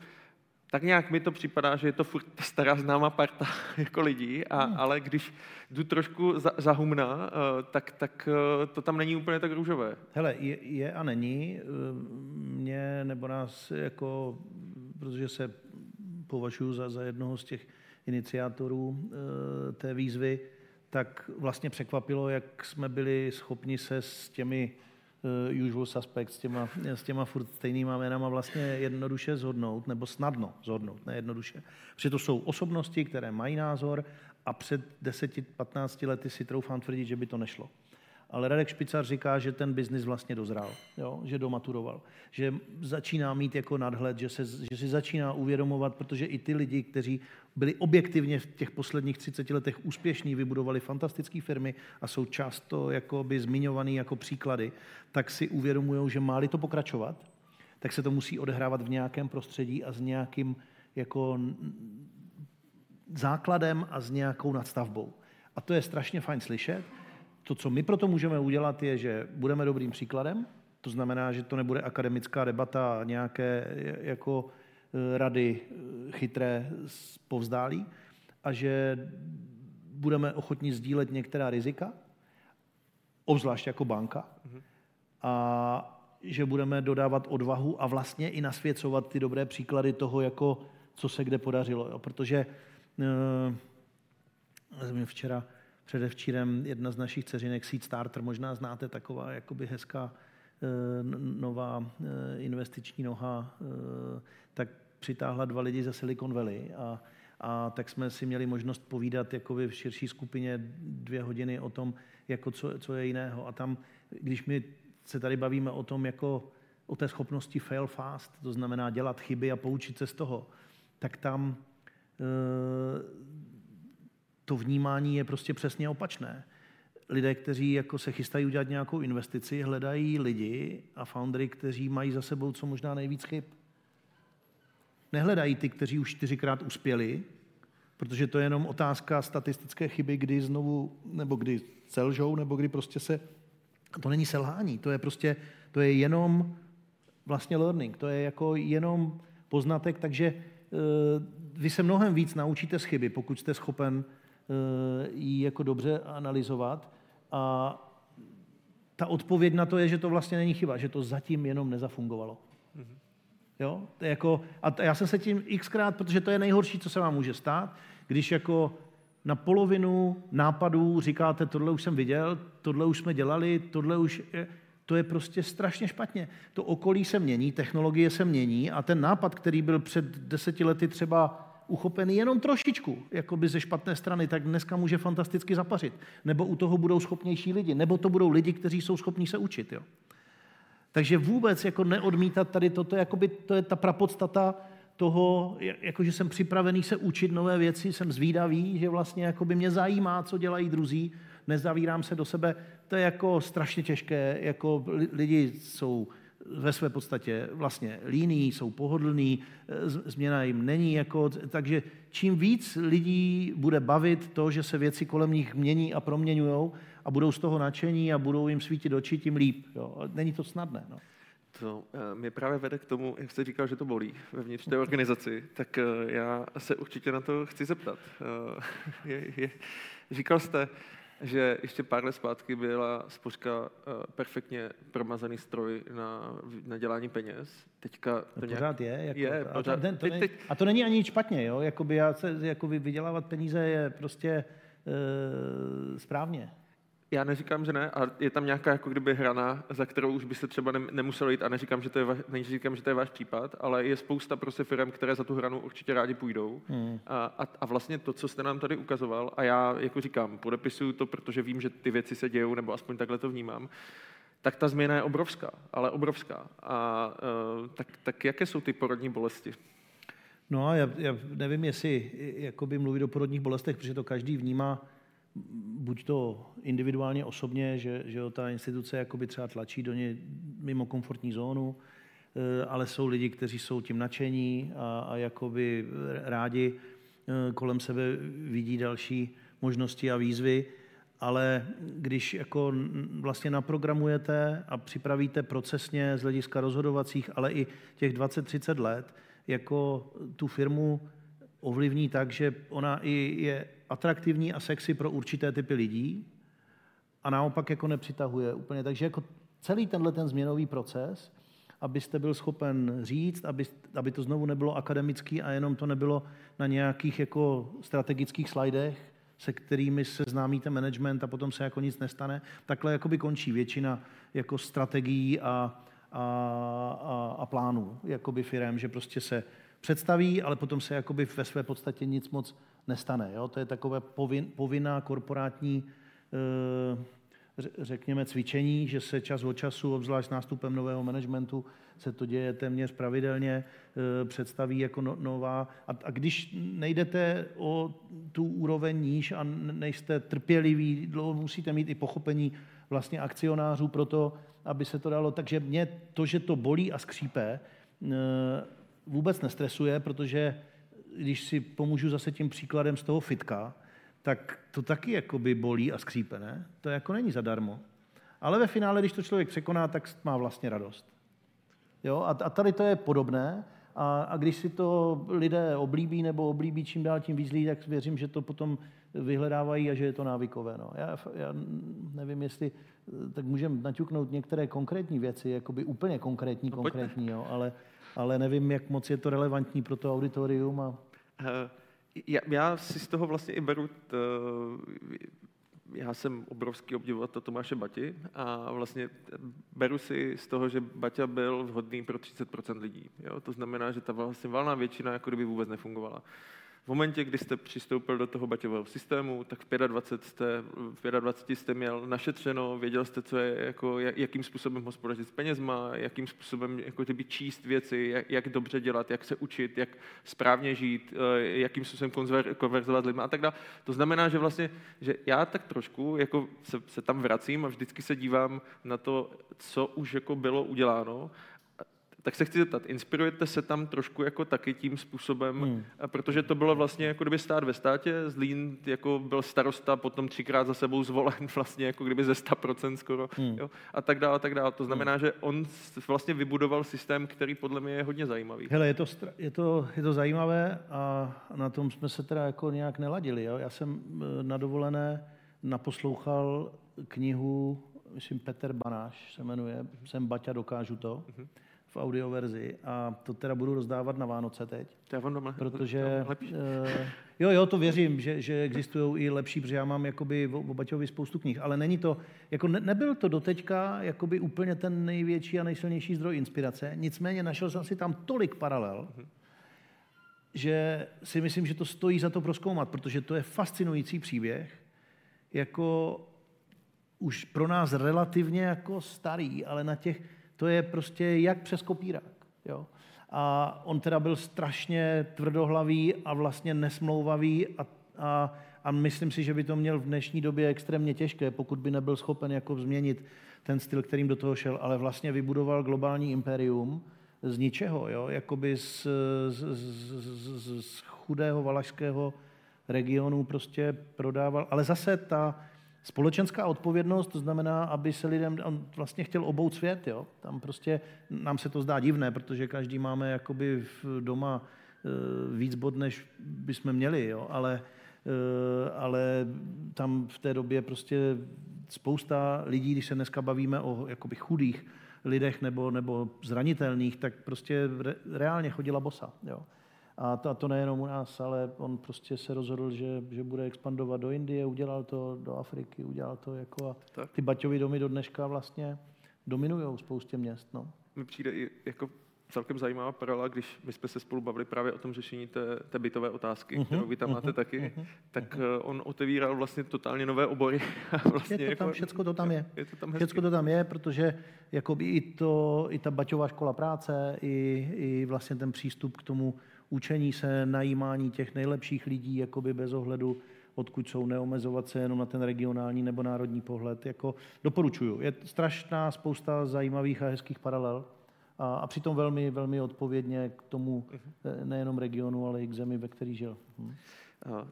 tak nějak mi to připadá, že je to furt stará známá parta jako lidí, a, hmm. ale když jdu trošku za, za humna, uh, tak, tak to tam není úplně tak růžové. Hele, je, je a není. Eh, mě nebo nás jako, protože se považuji za, za jednoho z těch iniciátorů uh, té výzvy, tak vlastně překvapilo, jak jsme byli schopni se s těmi uh, usual suspects, s těma, s těma furt stejnýma jménama vlastně jednoduše zhodnout, nebo snadno zhodnout, ne jednoduše. Protože to jsou osobnosti, které mají názor a před 10-15 lety si troufám tvrdit, že by to nešlo. Ale Radek Špicar říká, že ten biznis vlastně dozrál, jo? že domaturoval, že začíná mít jako nadhled, že, se, že si začíná uvědomovat, protože i ty lidi, kteří byli objektivně v těch posledních 30 letech úspěšní, vybudovali fantastické firmy a jsou často jakoby zmiňovaný jako příklady, tak si uvědomují, že má to pokračovat, tak se to musí odehrávat v nějakém prostředí a s nějakým jako základem a s nějakou nadstavbou. A to je strašně fajn slyšet. To, co my proto můžeme udělat, je, že budeme dobrým příkladem, to znamená, že to nebude akademická debata a nějaké jako e, rady e, chytré povzdálí a že budeme ochotni sdílet některá rizika, obzvlášť jako banka, mm-hmm. a že budeme dodávat odvahu a vlastně i nasvěcovat ty dobré příklady toho, jako co se kde podařilo. Jo. Protože uh, včera, předevčírem, jedna z našich dceřinek, Seed Starter, možná znáte, taková jakoby hezká uh, nová uh, investiční noha, uh, tak přitáhla dva lidi ze Silicon Valley a, a tak jsme si měli možnost povídat jakoby v širší skupině dvě hodiny o tom, jako co, co je jiného. A tam, když my se tady bavíme o tom, jako o té schopnosti fail fast, to znamená dělat chyby a poučit se z toho, tak tam to vnímání je prostě přesně opačné. Lidé, kteří jako se chystají udělat nějakou investici, hledají lidi a foundry, kteří mají za sebou co možná nejvíc chyb. Nehledají ty, kteří už čtyřikrát uspěli, protože to je jenom otázka statistické chyby, kdy znovu, nebo kdy selžou, nebo kdy prostě se to není selhání, to je prostě, to je jenom vlastně learning, to je jako jenom poznatek, takže e, vy se mnohem víc naučíte z chyby, pokud jste schopen ji jako dobře analyzovat a ta odpověď na to je, že to vlastně není chyba, že to zatím jenom nezafungovalo. Mm-hmm. Jo? To je jako, a já jsem se tím xkrát, protože to je nejhorší, co se vám může stát, když jako na polovinu nápadů říkáte, tohle už jsem viděl, tohle už jsme dělali, tohle už je, to je prostě strašně špatně. To okolí se mění, technologie se mění a ten nápad, který byl před deseti lety třeba uchopený jenom trošičku, jako by ze špatné strany, tak dneska může fantasticky zapařit. Nebo u toho budou schopnější lidi, nebo to budou lidi, kteří jsou schopní se učit. Jo. Takže vůbec jako neodmítat tady toto, jakoby to je ta prapodstata toho, jako že jsem připravený se učit nové věci, jsem zvídavý, že vlastně jako by mě zajímá, co dělají druzí, nezavírám se do sebe. To je jako strašně těžké, jako lidi jsou ve své podstatě vlastně líní, jsou pohodlní, změna jim není, jako, takže čím víc lidí bude bavit to, že se věci kolem nich mění a proměňují a budou z toho nadšení a budou jim svítit oči, tím líp. Jo. Není to snadné. No. To eh, mě právě vede k tomu, jak jste říkal, že to bolí vevnitř té organizaci, tak eh, já se určitě na to chci zeptat. Říkal jste, že ještě pár let zpátky byla spořka perfektně promazaný stroj na, na dělání peněz. Teďka to no, pořád nějak... je. Jako, je a, pořád, to, to teď, teď... a to není ani nic špatně. Jo? Jakoby já se, jakoby vydělávat peníze je prostě e, správně já neříkám, že ne, a je tam nějaká jako kdyby hrana, za kterou už by se třeba nemuselo jít a neříkám, že to je, neříkám, že to je váš případ, ale je spousta prostě firm, které za tu hranu určitě rádi půjdou. Hmm. A, a, a, vlastně to, co jste nám tady ukazoval, a já jako říkám, podepisuju to, protože vím, že ty věci se dějou, nebo aspoň takhle to vnímám, tak ta změna je obrovská, ale obrovská. A uh, tak, tak jaké jsou ty porodní bolesti? No, já, já nevím, jestli jakoby mluvit o porodních bolestech, protože to každý vnímá buď to individuálně, osobně, že, že ta instituce jakoby třeba tlačí do ně mimo komfortní zónu, eh, ale jsou lidi, kteří jsou tím nadšení a, a jakoby rádi eh, kolem sebe vidí další možnosti a výzvy, ale když jako vlastně naprogramujete a připravíte procesně z hlediska rozhodovacích, ale i těch 20-30 let, jako tu firmu ovlivní tak, že ona i je atraktivní a sexy pro určité typy lidí a naopak jako nepřitahuje úplně. Takže jako celý tenhle ten změnový proces, abyste byl schopen říct, aby, aby to znovu nebylo akademický a jenom to nebylo na nějakých jako strategických slajdech, se kterými se známíte management a potom se jako nic nestane. Takhle jakoby končí většina jako strategií a, a, a, a plánů jakoby firem, že prostě se představí, ale potom se jakoby ve své podstatě nic moc nestane. Jo? To je takové povin, povinná korporátní e, řekněme, cvičení, že se čas od času, obzvlášť s nástupem nového managementu, se to děje téměř pravidelně, eh, představí jako no, nová. A, a když nejdete o tu úroveň níž a nejste trpěliví, dlouho musíte mít i pochopení vlastně akcionářů pro to, aby se to dalo. Takže mě to, že to bolí a skřípe, eh, vůbec nestresuje, protože když si pomůžu zase tím příkladem z toho fitka, tak to taky jakoby bolí a skřípe, ne? To jako není zadarmo. Ale ve finále, když to člověk překoná, tak má vlastně radost. Jo? A, a tady to je podobné. A, a když si to lidé oblíbí nebo oblíbí čím dál tím víc lidí, tak věřím, že to potom vyhledávají a že je to návykové. No. Já, já nevím, jestli tak můžeme naťuknout některé konkrétní věci, jakoby úplně konkrétní, no, konkrétní, jo, ale, ale nevím, jak moc je to relevantní pro to auditorium. A... Uh, já, já si z toho vlastně i beru t, já jsem obrovský obdivovatel Tomáše Bati a vlastně beru si z toho, že Baťa byl vhodný pro 30% lidí. Jo? To znamená, že ta vlastně valná většina jako kdyby vůbec nefungovala. Momentě, kdy jste přistoupil do toho baťového systému, tak v 25 jste, v 25 jste měl našetřeno, věděl jste, co je, jako, jakým způsobem hospodařit s penězma, jakým způsobem jako tyby číst věci, jak, jak, dobře dělat, jak se učit, jak správně žít, eh, jakým způsobem konver, konverzovat lidmi a tak dále. To znamená, že vlastně, že já tak trošku jako se, se tam vracím a vždycky se dívám na to, co už jako bylo uděláno tak se chci zeptat, inspirujete se tam trošku jako taky tím způsobem, hmm. protože to bylo vlastně jako kdyby stát ve státě, Zlín jako byl starosta, potom třikrát za sebou zvolen vlastně jako kdyby ze 100% skoro hmm. jo, a tak dále, a tak dále. To znamená, hmm. že on vlastně vybudoval systém, který podle mě je hodně zajímavý. Hele, je to, je to, je to zajímavé a na tom jsme se teda jako nějak neladili. Jo? Já jsem eh, na dovolené naposlouchal knihu, myslím Petr Banáš se jmenuje, jsem Baťa, dokážu to. Hmm v audioverzi a to teda budu rozdávat na Vánoce teď. To já vám protože, lepší. Uh, jo, jo, to věřím, že, že existují i lepší, protože já mám jakoby o Baťovi spoustu knih, ale není to, jako ne, nebyl to doteďka jakoby úplně ten největší a nejsilnější zdroj inspirace, nicméně našel jsem si tam tolik paralel, že si myslím, že to stojí za to proskoumat, protože to je fascinující příběh, jako už pro nás relativně jako starý, ale na těch to je prostě jak přes kopírák. Jo? A on teda byl strašně tvrdohlavý a vlastně nesmlouvavý a, a, a myslím si, že by to měl v dnešní době extrémně těžké, pokud by nebyl schopen jako změnit ten styl, kterým do toho šel, ale vlastně vybudoval globální impérium z ničeho, jo? jakoby z, z, z, z chudého valašského regionu prostě prodával. Ale zase ta, Společenská odpovědnost, to znamená, aby se lidem, on vlastně chtěl obout svět, jo? Tam prostě, nám se to zdá divné, protože každý máme jakoby v doma e, víc bod, než bychom měli, jo? Ale, e, ale tam v té době prostě spousta lidí, když se dneska bavíme o jakoby chudých lidech nebo, nebo zranitelných, tak prostě re, reálně chodila bosa, jo? A to, a to nejenom u nás, ale on prostě se rozhodl, že, že bude expandovat do Indie, udělal to do Afriky, udělal to jako a tak. ty Baťovy domy do dneška vlastně dominují spoustě měst. No. Mi přijde i jako celkem zajímavá paralela, když my jsme se spolu bavili právě o tom řešení té, té bytové otázky, uh-huh, kterou vy tam uh-huh, máte taky, uh-huh, tak uh-huh. on otevíral vlastně totálně nové obory. vlastně je to tam, jako, všecko to tam je. je to tam všecko to tam je, protože jakoby i, to, i ta Baťová škola práce, i, i vlastně ten přístup k tomu učení se, najímání těch nejlepších lidí, jakoby bez ohledu, odkud jsou, neomezovat se jenom na ten regionální nebo národní pohled. Jako doporučuju. Je strašná spousta zajímavých a hezkých paralel a, a přitom velmi, velmi odpovědně k tomu uh-huh. nejenom regionu, ale i k zemi, ve který žil. Hm.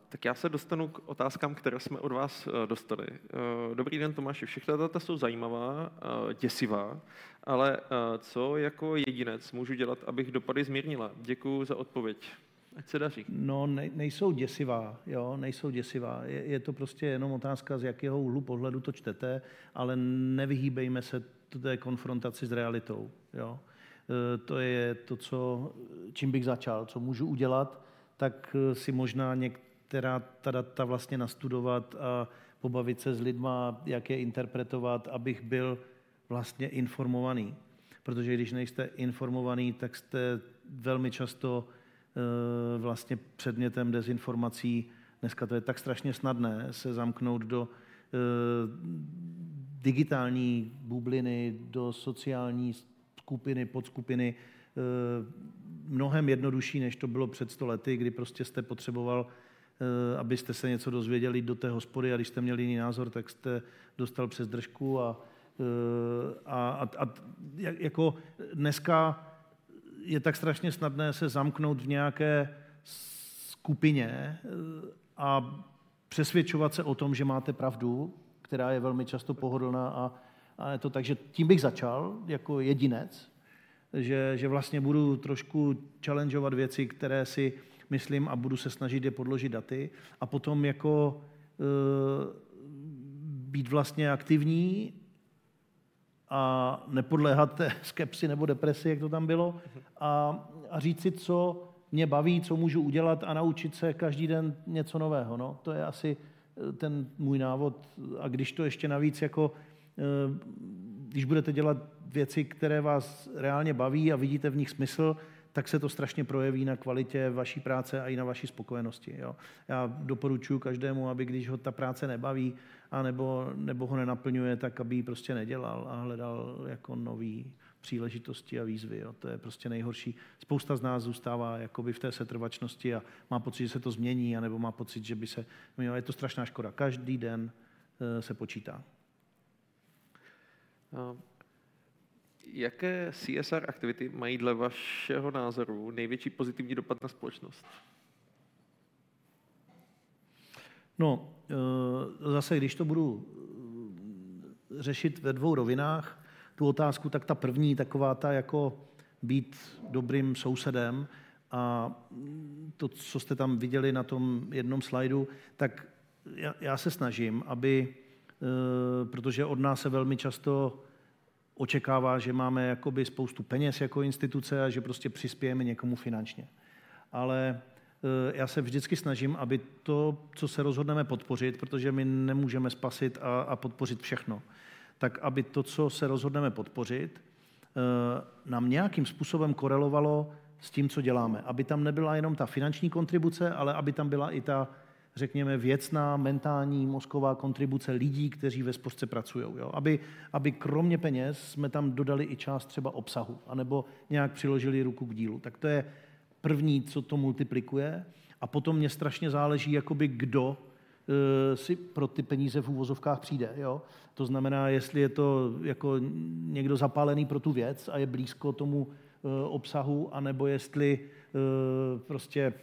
Tak já se dostanu k otázkám, které jsme od vás eh, dostali. Eh, dobrý den, Tomáši. Všechna data jsou zajímavá, děsivá, ale co jako jedinec můžu dělat, abych dopady zmírnila? Děkuji za odpověď. Ať se daří. No, ne, nejsou děsivá, jo, nejsou děsivá. Je, je to prostě jenom otázka, z jakého úhlu pohledu to čtete, ale nevyhýbejme se té konfrontaci s realitou, jo. To je to, co, čím bych začal, co můžu udělat, tak eh, si možná některá ta data vlastně nastudovat a pobavit se s lidma, jak je interpretovat, abych byl vlastně informovaný. Protože když nejste informovaný, tak jste velmi často eh, vlastně předmětem dezinformací. Dneska to je tak strašně snadné se zamknout do, eh, digitální bubliny, do sociální skupiny, podskupiny, mnohem jednodušší, než to bylo před sto lety, kdy prostě jste potřeboval, eh, abyste se něco dozvěděli do té hospody a když jste měli jiný názor, tak jste dostal přes držku a, a, a, a jako dneska je tak strašně snadné se zamknout v nějaké skupině a přesvědčovat se o tom, že máte pravdu, která je velmi často pohodlná a, a je to tak, že tím bych začal jako jedinec, že, že vlastně budu trošku challengeovat věci, které si myslím a budu se snažit je podložit daty a potom jako e, být vlastně aktivní a nepodléhat té skepsi nebo depresi, jak to tam bylo, a, a říct si, co mě baví, co můžu udělat a naučit se každý den něco nového. No, to je asi eh, ten můj návod. A když to ještě navíc jako, eh, když budete dělat věci, které vás reálně baví a vidíte v nich smysl, tak se to strašně projeví na kvalitě vaší práce a i na vaší spokojenosti. Jo. Já doporučuji každému, aby když ho ta práce nebaví, a nebo, nebo ho nenaplňuje, tak aby ji prostě nedělal a hledal jako nový příležitosti a výzvy. Jo. To je prostě nejhorší. Spousta z nás zůstává jakoby v té setrvačnosti a má pocit, že se to změní, anebo má pocit, že by se... Jo, je to strašná škoda. Každý den eh, se počítá. Jaké CSR aktivity mají dle vašeho názoru největší pozitivní dopad na společnost? No, eh, zase, když to budu eh, řešit ve dvou rovinách, tu otázku, tak ta první, taková ta jako být dobrým sousedem a to, co jste tam viděli na tom jednom slajdu, tak já, já se snažím, aby, eh, protože od nás se velmi často očekává, že máme jakoby spoustu peněz jako instituce a že prostě přispějeme někomu finančně. Ale eh, já se vždycky snažím, aby to, co se rozhodneme podpořit, protože my nemůžeme spasit a, a podpořit všechno, tak aby to, co se rozhodneme podpořit, eh, nám nějakým způsobem korelovalo s tím, co děláme. Aby tam nebyla jenom ta finanční kontribuce, ale aby tam byla i ta, řekněme, věcná, mentální, mozková kontribuce lidí, kteří ve spořce pracují. Jo? Aby, aby kromě peněz jsme tam dodali i část třeba obsahu, anebo nějak přiložili ruku k dílu. Tak to je první, co to multiplikuje. A potom mě strašně záleží, jakoby kdo Eh, si pro ty peníze v úvozovkách přijde. Jo? To znamená, jestli je to jako někdo zapálený pro tu věc a je blízko tomu eh, obsahu, anebo jestli eh, prostě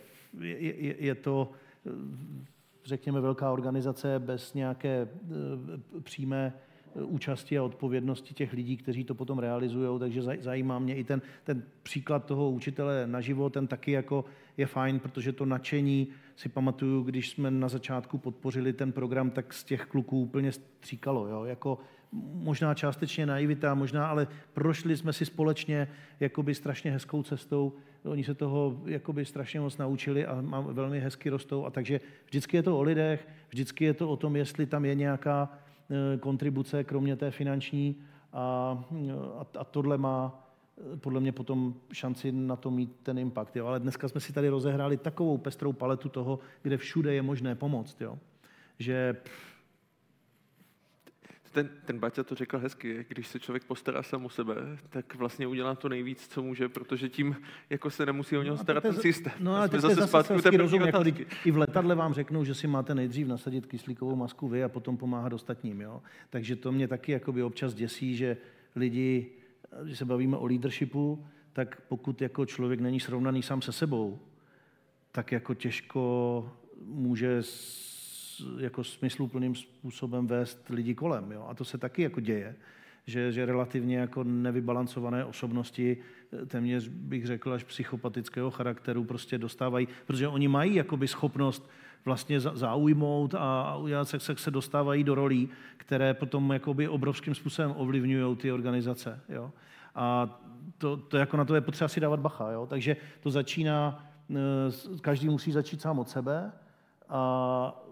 je, je to, řekněme, velká organizace bez nějaké přímé účasti a odpovědnosti těch lidí, kteří to potom realizují, takže zajímá mě i ten, ten příklad toho učitele naživo, ten taky jako je fajn, protože to nadšení si pamatuju, když jsme na začátku podpořili ten program, tak z těch kluků úplně stříkalo, jo? jako možná částečně naivita, možná, ale prošli jsme si společně jakoby strašně hezkou cestou. Oni se toho jakoby strašně moc naučili a velmi hezky rostou. A takže vždycky je to o lidech, vždycky je to o tom, jestli tam je nějaká Eh, kontribuce, kromě té finanční. A, a, a tohle má eh, podle mě potom šanci na to mít ten impact. Jo. Ale dneska jsme si tady rozehráli takovou pestrou paletu toho, kde všude je možné pomoct. Jo. Že pff, ten, ten Baťa to řekl hezky, když se člověk postará sám o sebe, tak vlastně udělá to nejvíc, co může, protože tím jako se nemusí o něho no starat ten systém. No ale zase, zase zpátky zase rozum, jako, I v letadle vám řeknou, že si máte nejdřív nasadit kyslíkovou masku vy a potom pomáhat ostatním. Jo? Takže to mě taky jakoby občas děsí, že lidi, když se bavíme o leadershipu, tak pokud jako člověk není srovnaný sám se sebou, tak jako těžko může jako smysluplným způsobem vést lidi kolem. Jo? A to se taky jako děje, že, že relativně jako nevybalancované osobnosti, téměř bych řekl až psychopatického charakteru, prostě dostávají, protože oni mají jakoby schopnost vlastně zaujmout a udělat se, se dostávají do rolí, které potom jakoby obrovským způsobem ovlivňují ty organizace. Jo? A to, to jako na to je potřeba si dávat bacha. Jo? Takže to začíná, eh, každý musí začít sám od sebe a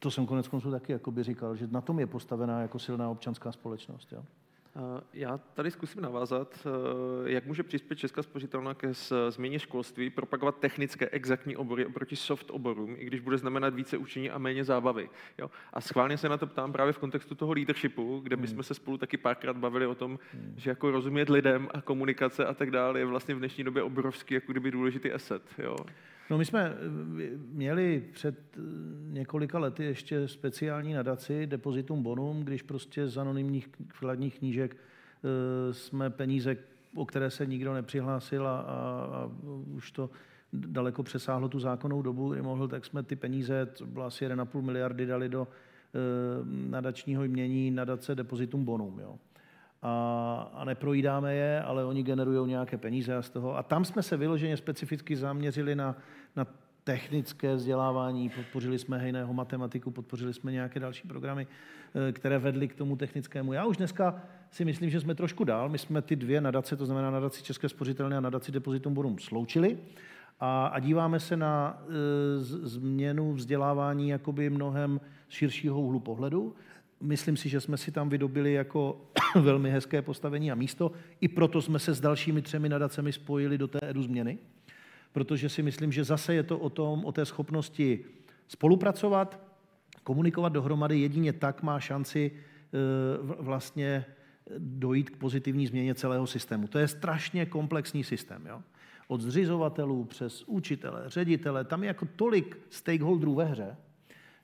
to jsem konec konců taky by říkal, že na tom je postavená jako silná občanská společnost. Jo? Já tady zkusím navázat, eh, jak může přispět Česká spořitelna ke změně školství, propagovat technické, exaktní obory oproti soft oborům, i když bude znamenat více učení a méně zábavy. Jo? A schválně se na to ptám právě v kontextu toho leadershipu, kde bychom hmm. se spolu taky párkrát bavili o tom, hmm. že jako rozumět lidem a komunikace a tak dále je vlastně v dnešní době obrovský jako kdyby důležitý asset. Jo? No my jsme eh, měli před eh, několika lety ještě speciální nadaci Depositum Bonum, když prostě z anonymních vkladních knížek eh, jsme peníze, o které se nikdo nepřihlásil a, a, už to daleko přesáhlo tu zákonnou dobu, kdy mohl, tak jsme ty peníze, to bylo asi 1,5 miliardy, dali do nadačního jmění nadace Depositum Bonum. Jo a, a neprojídáme je, ale oni generují nějaké peníze z toho. A tam jsme se vyloženě specificky zaměřili na, na technické vzdělávání, podpořili jsme hejného matematiku, podpořili jsme nějaké další programy, eh, které vedly k tomu technickému. Já už dneska si myslím, že jsme trošku dál. My jsme ty dvě nadace, to znamená nadaci České spořitelné a nadaci Depositum Bonum, sloučili a, a díváme se na e, změnu vzdělávání jakoby mnohem širšího úhlu pohledu. Myslím si, že jsme si tam vydobili jako velmi hezké postavení a místo. I proto jsme se s dalšími třemi nadacemi spojili do té edu změny, protože si myslím, že zase je to o, tom, o té schopnosti spolupracovat, komunikovat dohromady. Jedině tak má šanci eh, vlastně dojít k pozitivní změně celého systému. To je strašně komplexní systém. Jo? Od zřizovatelů přes učitele, ředitele, tam je jako tolik stakeholderů ve hře,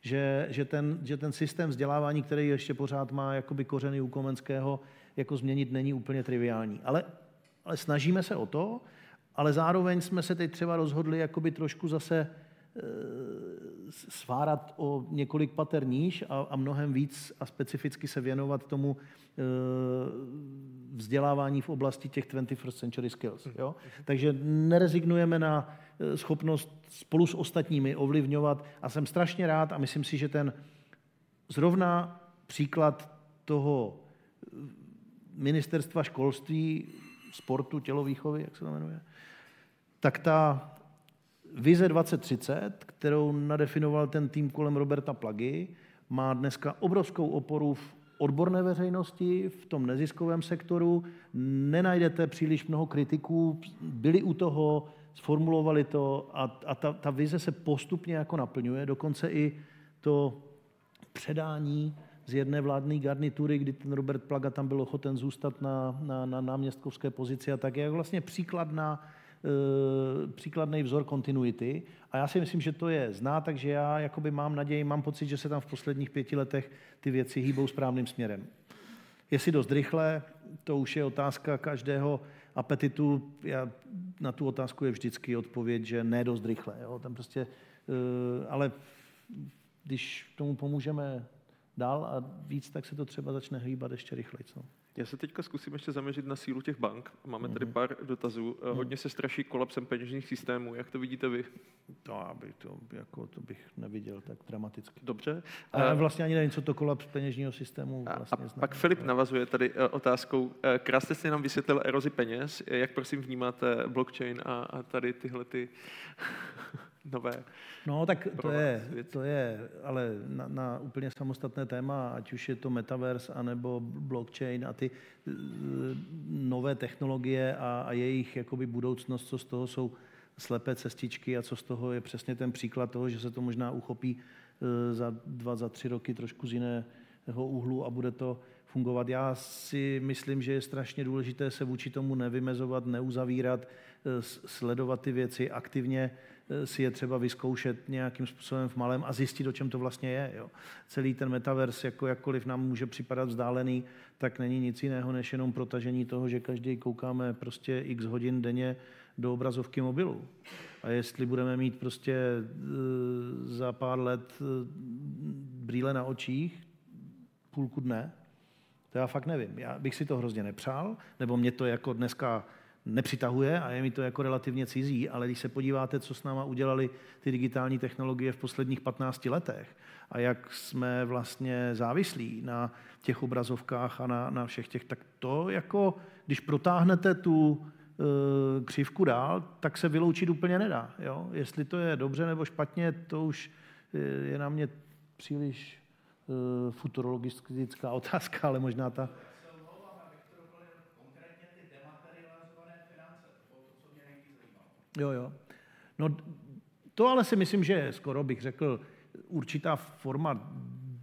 že, že, ten, že ten systém vzdělávání, který ještě pořád má jakoby kořeny u Komenského, jako změnit není úplně triviální. Ale, ale snažíme se o to, ale zároveň jsme se teď třeba rozhodli jakoby trošku zase e, svárat o několik pater níž a, a mnohem víc a specificky se věnovat tomu e, vzdělávání v oblasti těch 21st century skills. Jo? Takže nerezignujeme na Eh, schopnost spolu s ostatními ovlivňovat. A jsem strašně rád a myslím si, že ten zrovna příklad toho eh, ministerstva školství, sportu, tělovýchovy, jak se to jmenuje, tak ta vize 2030, kterou nadefinoval ten tým kolem Roberta Plagy, má dneska obrovskou oporu v odborné veřejnosti, v tom neziskovém sektoru. Nenajdete příliš mnoho kritiků, byli u toho, sformulovali to a, a ta, ta vize se postupně jako naplňuje, dokonce i to předání z jedné vládné garnitury, kdy ten Robert Plaga tam byl ochoten zůstat na, na, na náměstkovské pozici a tak je vlastně příkladná, příkladný vzor kontinuity. A já si myslím, že to je zná, takže já jakoby mám naději, mám pocit, že se tam v posledních pěti letech ty věci hýbou správným směrem. Jestli dost rychle, to už je otázka každého apetitu, já, na tu otázku je vždycky odpověď, že ne dost rychle. Jo? Tam prostě, uh, ale když tomu pomůžeme dál a víc, tak se to třeba začne hýbat ještě rychleji. Já se teďka zkusím ještě zaměřit na sílu těch bank. Máme tady mhm. pár dotazů. Mm. Hodně se straší kolapsem peněžních systémů. Jak to vidíte vy? To, aby to, jako, to bych neviděl tak dramaticky. Dobře. Ale vlastně ani nevím, co to kolaps peněžního systému vlastně a, a pak Filip navazuje tady uh, otázkou. Krásně si nám vysvětlil erozi peněz. Jak prosím vnímáte blockchain a, a tady tyhle ty nové. No, tak to je, to je ale na, na úplně samostatné téma, ať už je to metaverse, anebo blockchain a ty uh, nové technologie a, a jejich jakoby budoucnost, co z toho jsou slepé cestičky a co z toho je přesně ten příklad toho, že se to možná uchopí uh, za dva, za tři roky trošku z jiného úhlu a bude to fungovat. Já si myslím, že je strašně důležité se vůči tomu nevymezovat, neuzavírat, uh, sledovat ty věci aktivně, Eh, si je třeba vyzkoušet nějakým způsobem v malém a zjistit, o čem to vlastně je. Jo. Celý ten metaverse, jako jakkoliv nám může připadat vzdálený, tak není nic jiného, než jenom protažení toho, že každý koukáme prostě x hodin denně do obrazovky mobilu. A jestli budeme mít prostě eh, za pár let eh, brýle na očích, půlku dne, to já fakt nevím. Já bych si to hrozně nepřál, nebo mě to jako dneska nepřitahuje a je mi to jako relativně cizí, ale když se podíváte, co s náma udělali ty digitální technologie v posledních 15 letech a jak jsme vlastně závislí na těch obrazovkách a na, na všech těch, tak to jako, když protáhnete tu e, křivku dál, tak se vyloučit úplně nedá. Jo? Jestli to je dobře nebo špatně, to už je na mě příliš e, futurologická otázka, ale možná ta, Jo, jo. No to ale si myslím, že je skoro bych řekl určitá forma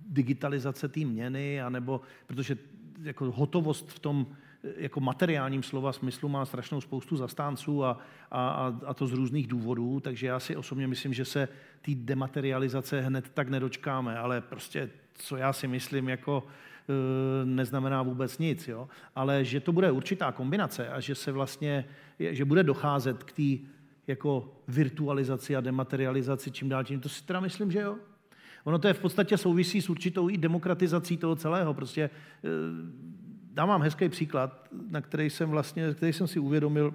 digitalizace té měny, anebo, protože jako hotovost v tom jako materiálním slova smyslu má strašnou spoustu zastánců a, a, a to z různých důvodů, takže já si osobně myslím, že se té dematerializace hned tak nedočkáme, ale prostě co já si myslím, jako e, neznamená vůbec nic, jo? ale že to bude určitá kombinace a že se vlastně, že bude docházet k té jako virtualizaci a dematerializaci čím dál tím, to si teda myslím, že jo. Ono to je v podstatě souvisí s určitou i demokratizací toho celého. Prostě e, dám vám hezký příklad, na který jsem vlastně, který jsem si uvědomil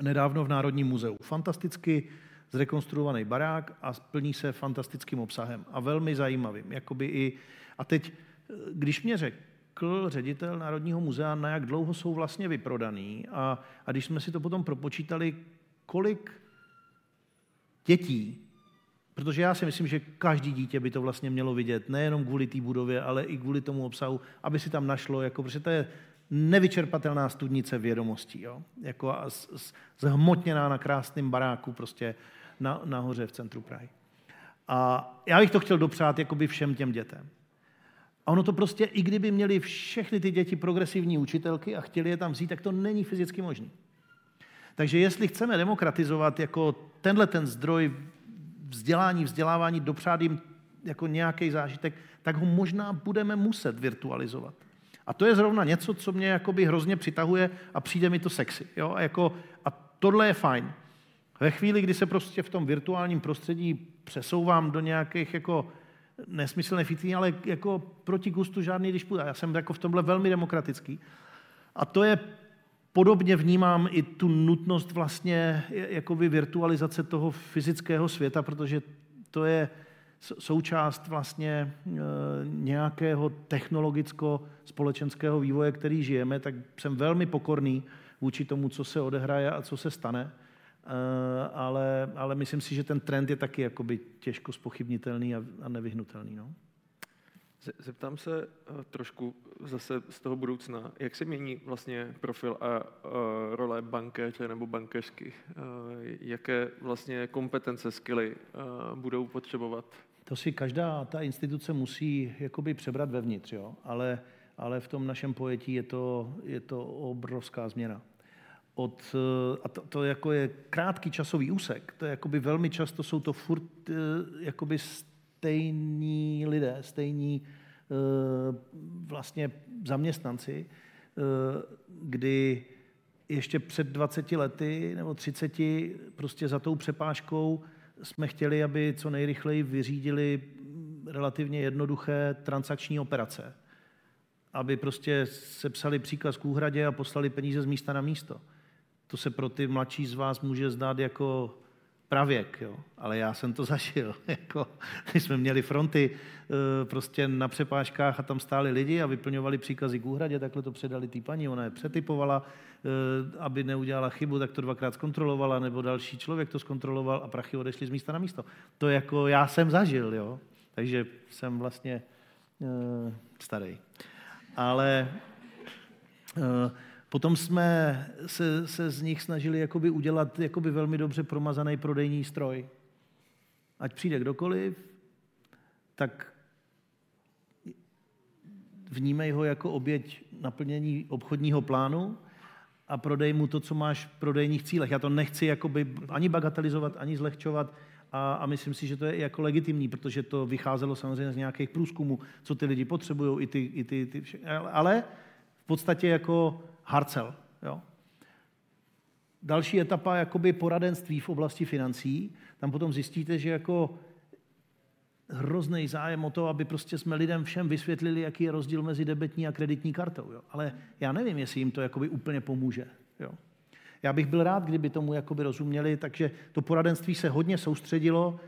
nedávno v Národním muzeu. Fantasticky zrekonstruovaný barák a plní se fantastickým obsahem a velmi zajímavým. Jakoby i, a teď, když mě řekl ředitel Národního muzea, na jak dlouho jsou vlastně vyprodaný a, a když jsme si to potom propočítali, kolik dětí Protože já si myslím, že každý dítě by to vlastně mělo vidět, nejenom kvůli té budově, ale i kvůli tomu obsahu, aby si tam našlo, jako, protože to je nevyčerpatelná studnice vědomostí, jo? Jako a z, z, zhmotněná na krásném baráku prostě na, nahoře v centru Prahy. A já bych to chtěl dopřát jakoby všem těm dětem. A ono to prostě, i kdyby měli všechny ty děti progresivní učitelky a chtěli je tam vzít, tak to není fyzicky možné. Takže jestli chceme demokratizovat jako tenhle ten zdroj vzdělání, vzdělávání, dopřát jim jako nějaký zážitek, tak ho možná budeme muset virtualizovat. A to je zrovna něco, co mě jakoby hrozně přitahuje a přijde mi to sexy. Jo? A, jako, a tohle je fajn. Ve chvíli, kdy se prostě v tom virtuálním prostředí přesouvám do nějakých jako nesmyslných fití, ale jako proti gustu žádný disputa. Já jsem jako v tomhle velmi demokratický. A to je Podobně vnímám i tu nutnost vlastně jakoby virtualizace toho fyzického světa, protože to je součást vlastně e, nějakého technologicko-společenského vývoje, který žijeme, tak jsem velmi pokorný vůči tomu, co se odehraje a co se stane. E, ale, ale myslím si, že ten trend je taky jakoby těžko spochybnitelný a, a nevyhnutelný. No. Zeptám se eh, trošku zase z toho budoucna, jak se mění vlastně profil a role bankéře nebo bankéřky? Eh, jaké vlastně kompetence, skily eh, budou potřebovat? To si každá ta instituce musí jakoby přebrat vevnitř, jo? Ale, ale v tom našem pojetí je to, je to obrovská změna. Od, a to, to jako je krátký časový úsek, to je jakoby velmi často jsou to furt jakoby stejní lidé, stejní eh, vlastně zaměstnanci, eh, kdy ještě před 20 lety nebo 30 prostě za tou přepážkou jsme chtěli, aby co nejrychleji vyřídili relativně jednoduché transakční operace. Aby prostě sepsali příkaz k úhradě a poslali peníze z místa na místo. To se pro ty mladší z vás může zdát jako pravěk, jo. ale já jsem to zažil. Jako, my jsme měli fronty e, prostě na přepážkách a tam stáli lidi a vyplňovali příkazy k úhradě, takhle to předali té paní, ona je přetypovala, e, aby neudělala chybu, tak to dvakrát zkontrolovala, nebo další člověk to zkontroloval a prachy odešly z místa na místo. To jako já jsem zažil, jo. takže jsem vlastně e, starý. Ale Potom jsme se, se z nich snažili jakoby udělat jakoby velmi dobře promazaný prodejní stroj. Ať přijde kdokoliv, tak vnímej ho jako oběť naplnění obchodního plánu a prodej mu to, co máš v prodejních cílech. Já to nechci jakoby ani bagatelizovat, ani zlehčovat a, a myslím si, že to je jako legitimní, protože to vycházelo samozřejmě z nějakých průzkumů, co ty lidi potřebují, i ty, i ty, ty vše. ale v podstatě jako Harcel. Jo? Další etapa jakoby poradenství v oblasti financí. Tam potom zjistíte, že jako hrozný zájem o to, aby prostě jsme lidem všem vysvětlili, jaký je rozdíl mezi debetní a kreditní kartou. Jo? Ale já nevím, jestli jim to jakoby úplně pomůže. Jo? Já bych byl rád, kdyby tomu jakoby rozuměli, takže to poradenství se hodně soustředilo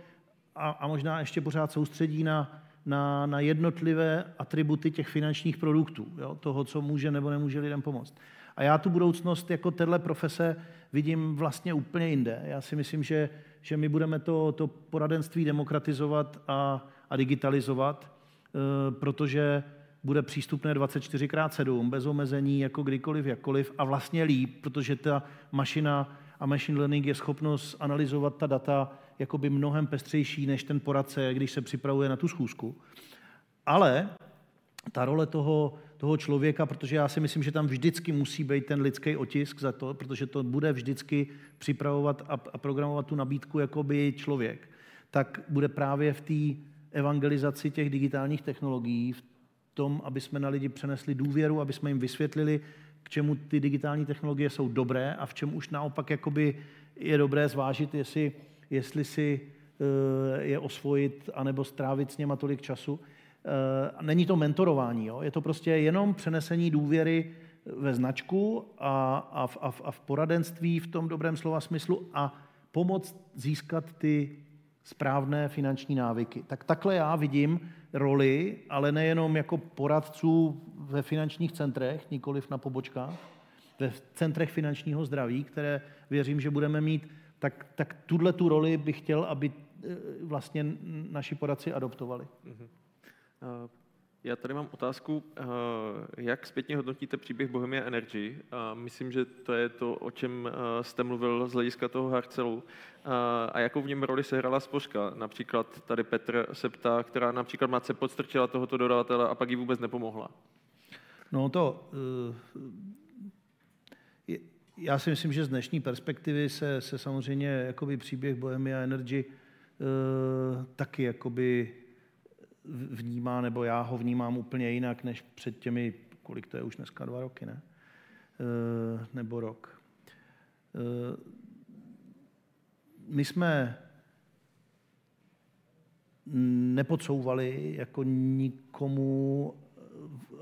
a, a možná ještě pořád soustředí na na, na jednotlivé atributy těch finančních produktů, jo, toho, co může nebo nemůže lidem pomoct. A já tu budoucnost jako téhle profese vidím vlastně úplně jinde. Já si myslím, že, že my budeme to, to poradenství demokratizovat a, a digitalizovat, e, protože bude přístupné 24x7, bez omezení, jako kdykoliv, jakkoliv a vlastně líp, protože ta mašina a machine learning je schopnost analyzovat ta data jakoby mnohem pestřejší než ten poradce, když se připravuje na tu schůzku. Ale ta role toho, toho člověka, protože já si myslím, že tam vždycky musí být ten lidský otisk za to, protože to bude vždycky připravovat a, a programovat tu nabídku jako by člověk, tak bude právě v té evangelizaci těch digitálních technologií, v tom, aby jsme na lidi přenesli důvěru, aby jsme jim vysvětlili, k čemu ty digitální technologie jsou dobré a v čem už naopak jakoby je dobré zvážit, jestli, jestli si eh, je osvojit anebo strávit s něma tolik času. Eh, není to mentorování, jo? je to prostě jenom přenesení důvěry ve značku a, a, v, a, v, a v poradenství v tom dobrém slova smyslu a pomoct získat ty správné finanční návyky. Tak takhle já vidím roli, ale nejenom jako poradců ve finančních centrech, nikoliv na pobočkách, ve centrech finančního zdraví, které věřím, že budeme mít, tak, tak tuhle tu roli bych chtěl, aby eh, vlastně naši poradci adoptovali. Uh-huh. Já tady mám otázku, uh, jak zpětně hodnotíte příběh Bohemia Energy? Myslím, že to je to, o čem jste mluvil z hlediska toho Harcelu. A jakou v něm roli sehrála spořka? Například tady Petr se ptá, která například Matce podstrčila tohoto dodavatele a pak jí vůbec nepomohla. No to, já si myslím, že z dnešní perspektivy se, se samozřejmě jakoby příběh Bohemia Energy taky jakoby vnímá, nebo já ho vnímám úplně jinak, než před těmi, kolik to je už dneska, dva roky, ne? E, nebo rok. E, my jsme nepodsouvali jako nikomu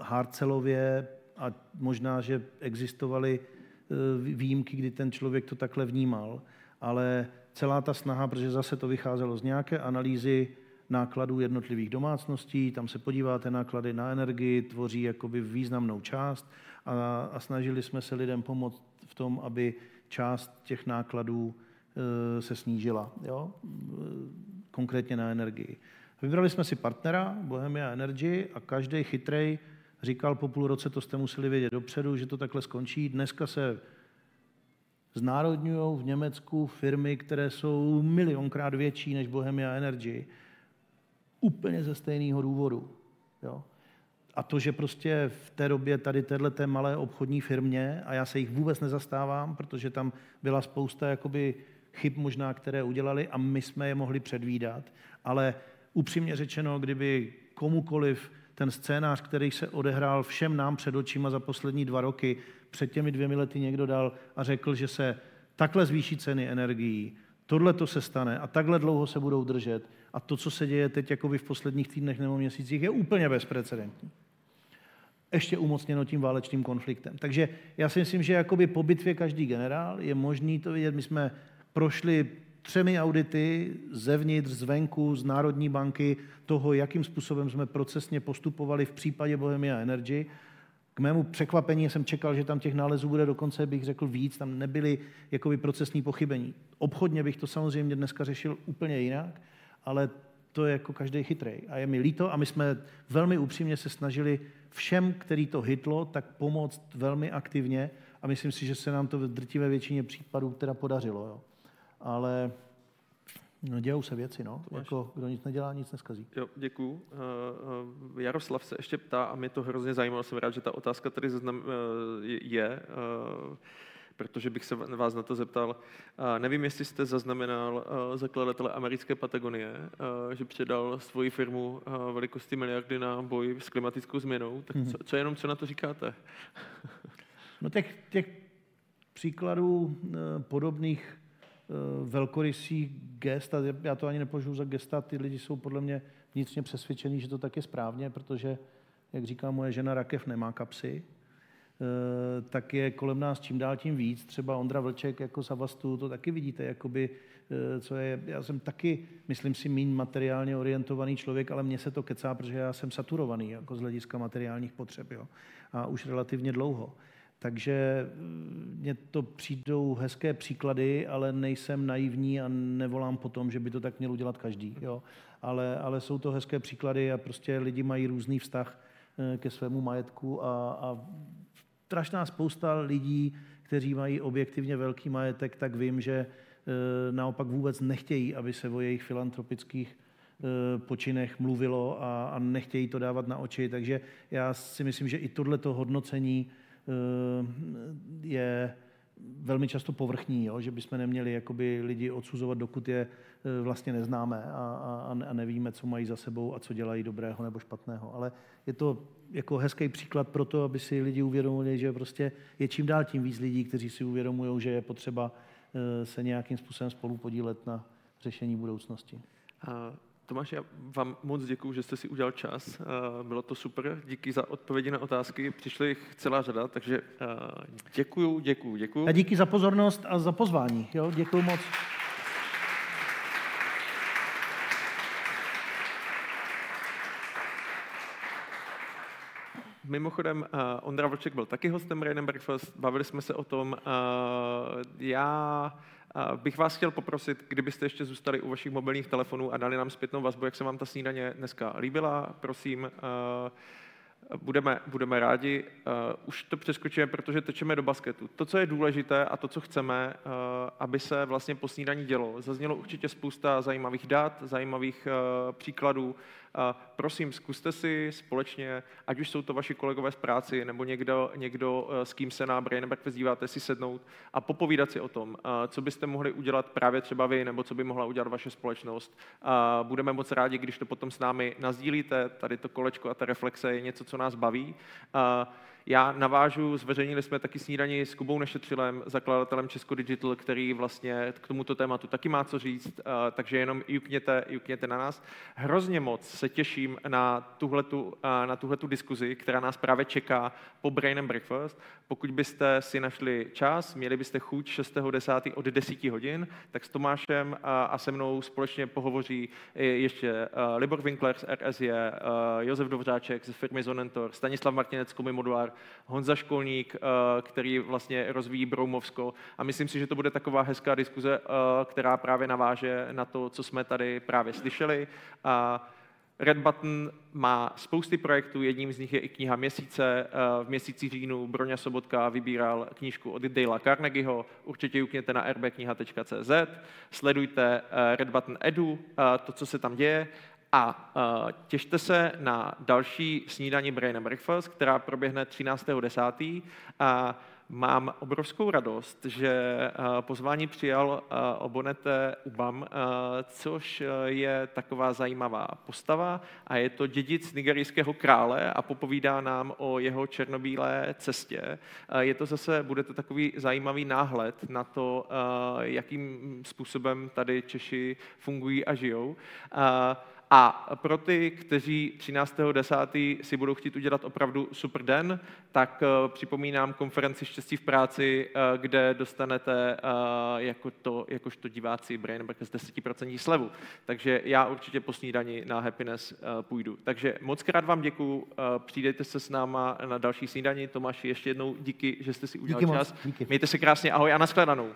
Harcelově a možná, že existovaly e, výjimky, kdy ten člověk to takhle vnímal, ale celá ta snaha, protože zase to vycházelo z nějaké analýzy nákladů jednotlivých domácností, tam se podíváte, náklady na energii tvoří jakoby významnou část a, a snažili jsme se lidem pomoct v tom, aby část těch nákladů e, se snížila, jo? E, konkrétně na energii. Vybrali jsme si partnera, Bohemia Energy, a každý chytrej říkal po půl roce, to jste museli vědět dopředu, že to takhle skončí. Dneska se znárodňují v Německu firmy, které jsou milionkrát větší než Bohemia Energy úplně ze stejného důvodu. Jo? A to, že prostě v té době tady této malé obchodní firmě, a já se jich vůbec nezastávám, protože tam byla spousta jakoby chyb možná, které udělali a my jsme je mohli předvídat, ale upřímně řečeno, kdyby komukoliv ten scénář, který se odehrál všem nám před očima za poslední dva roky, před těmi dvěmi lety někdo dal a řekl, že se takhle zvýší ceny energií, tohle to se stane a takhle dlouho se budou držet, a to, co se děje teď jakoby v posledních týdnech nebo měsících, je úplně bezprecedentní. Ještě umocněno tím válečným konfliktem. Takže já si myslím, že jakoby po bitvě každý generál je možný to vidět. My jsme prošli třemi audity zevnitř, zvenku, z Národní banky, toho, jakým způsobem jsme procesně postupovali v případě Bohemia Energy. K mému překvapení jsem čekal, že tam těch nálezů bude dokonce, bych řekl, víc, tam nebyly jakoby procesní pochybení. Obchodně bych to samozřejmě dneska řešil úplně jinak, ale to je jako každý chytrej. A je mi líto a my jsme velmi upřímně se snažili všem, který to hitlo, tak pomoct velmi aktivně a myslím si, že se nám to v drtivé většině případů teda podařilo. Jo. Ale No, dějou se věci, no. Jako, kdo nic nedělá, nic neskazí. Jo, děkuju. Uh, Jaroslav se ještě ptá a mě to hrozně zajímalo. Jsem rád, že ta otázka tady uh, je. Uh, protože bych se vás na to zeptal. Nevím, jestli jste zaznamenal zakladatele americké Patagonie, že předal svoji firmu velikosti miliardy na boj s klimatickou změnou. Tak co, co jenom, co na to říkáte? No těch, těch příkladů podobných e, velkorysých gest, a já to ani nepožiju za gesta, ty lidi jsou podle mě vnitřně přesvědčení, že to tak je správně, protože, jak říká moje žena, rakev nemá kapsy, Eh, tak je kolem nás čím dál tím víc. Třeba Ondra Vlček jako Savastu, to taky vidíte, jakoby, eh, co je, já jsem taky, myslím si, méně materiálně orientovaný člověk, ale mně se to kecá, protože já jsem saturovaný jako z hlediska materiálních potřeb, jo. A už relativně dlouho. Takže eh, mně to přijdou hezké příklady, ale nejsem naivní a nevolám po tom, že by to tak měl udělat každý. Jo. Ale, ale jsou to hezké příklady a prostě lidi mají různý vztah ke svému majetku a, a strašná spousta lidí, kteří mají objektivně velký majetek, tak vím, že naopak vůbec nechtějí, aby se o jejich filantropických počinech mluvilo a, a nechtějí to dávat na oči. Takže já si myslím, že i tohleto hodnocení je velmi často povrchní, jo? že bychom neměli jakoby lidi odsuzovat, dokud je e, vlastně neznáme a, a, a nevíme, co mají za sebou a co dělají dobrého nebo špatného. Ale je to jako hezký příklad pro to, aby si lidi uvědomili, že prostě je čím dál tím víc lidí, kteří si uvědomují, že je potřeba e, se nějakým způsobem spolu podílet na řešení budoucnosti. Tomáš, já vám moc děkuji, že jste si udělal čas. Eh, bylo to super. Díky za odpovědi na otázky. Přišly jich celá řada, takže děkuji, děkuji, děkuji. A díky za pozornost a za pozvání. Jo, děkuji moc. Mimochodem, uh, Ondra Vlček byl taky hostem Brain Breakfast, bavili jsme se o tom. Uh, já bych vás chtěl poprosit, kdybyste ještě zůstali u vašich mobilních telefonů a dali nám zpětnou vazbu, jak se vám ta snídaně dneska líbila, prosím, budeme, budeme rádi. Uh, už to přeskočíme, protože tečeme do basketu. To, co je důležité a to, co chceme, uh, aby se vlastně po snídaní dělo. Zaznělo určitě spousta zajímavých dat, zajímavých příkladů. Prosím, zkuste si společně, ať už jsou to vaši kolegové z práci, nebo někdo, někdo s kým se na Brain Breakfast díváte, si sednout a popovídat si o tom, co byste mohli udělat právě třeba vy, nebo co by mohla udělat vaše společnost. Budeme moc rádi, když to potom s námi nazdílíte. Tady to kolečko a ta reflexe je něco, co nás baví. Já navážu, zveřejnili jsme taky snídaní s Kubou Nešetřilem, zakladatelem Česko Digital, který vlastně k tomuto tématu taky má co říct, takže jenom jukněte, jukněte na nás. Hrozně moc se těším na tuhletu, na tuhletu diskuzi, která nás právě čeká po Brain and Breakfast. Pokud byste si našli čas, měli byste chuť 6.10. od 10 hodin, tak s Tomášem a se mnou společně pohovoří ještě Libor Winkler z RSE, Josef Dovřáček ze firmy Zonentor, Stanislav Martinec, Komi Modular, Honza Školník, eh, který vlastně rozvíjí Broumovsko. A myslím si, že to bude taková hezká diskuze, eh, která právě naváže na to, co jsme tady právě slyšeli. A Red Button má spousty projektů, jedním z nich je i kniha měsíce. Eh, v měsíci říjnu Broňa Sobotka vybíral knížku od Dale Carnegieho. Určitě jukněte na rbkniha.cz, sledujte Red Button Edu, to, co se tam děje. A uh, těšte se na další snídaní Brain and Breakfast, která proběhne 13.10. A mám obrovskou radost, že uh, pozvání přijal uh, Obonete Ubam, což je taková zajímavá postava a je to dědic nigerijského krále a popovídá nám o jeho černobílé cestě. Je to zase, bude to takový zajímavý náhled na to, jakým způsobem tady Češi fungují a žijou. A pro ty, kteří 13.10. si budou chtít udělat opravdu super den, tak uh, připomínám konferenci Štěstí v práci, uh, kde dostanete uh, jako to, jakožto diváci Brain Breakfast 10% slevu. Takže já určitě po snídani na Happiness půjdu. Takže moc krát vám děkuju, přijdete se s náma na další snídani. Tomáši, ještě jednou díky, že jste si udělal díky čas. Moc, díky. Mějte se krásně, ahoj a nashledanou.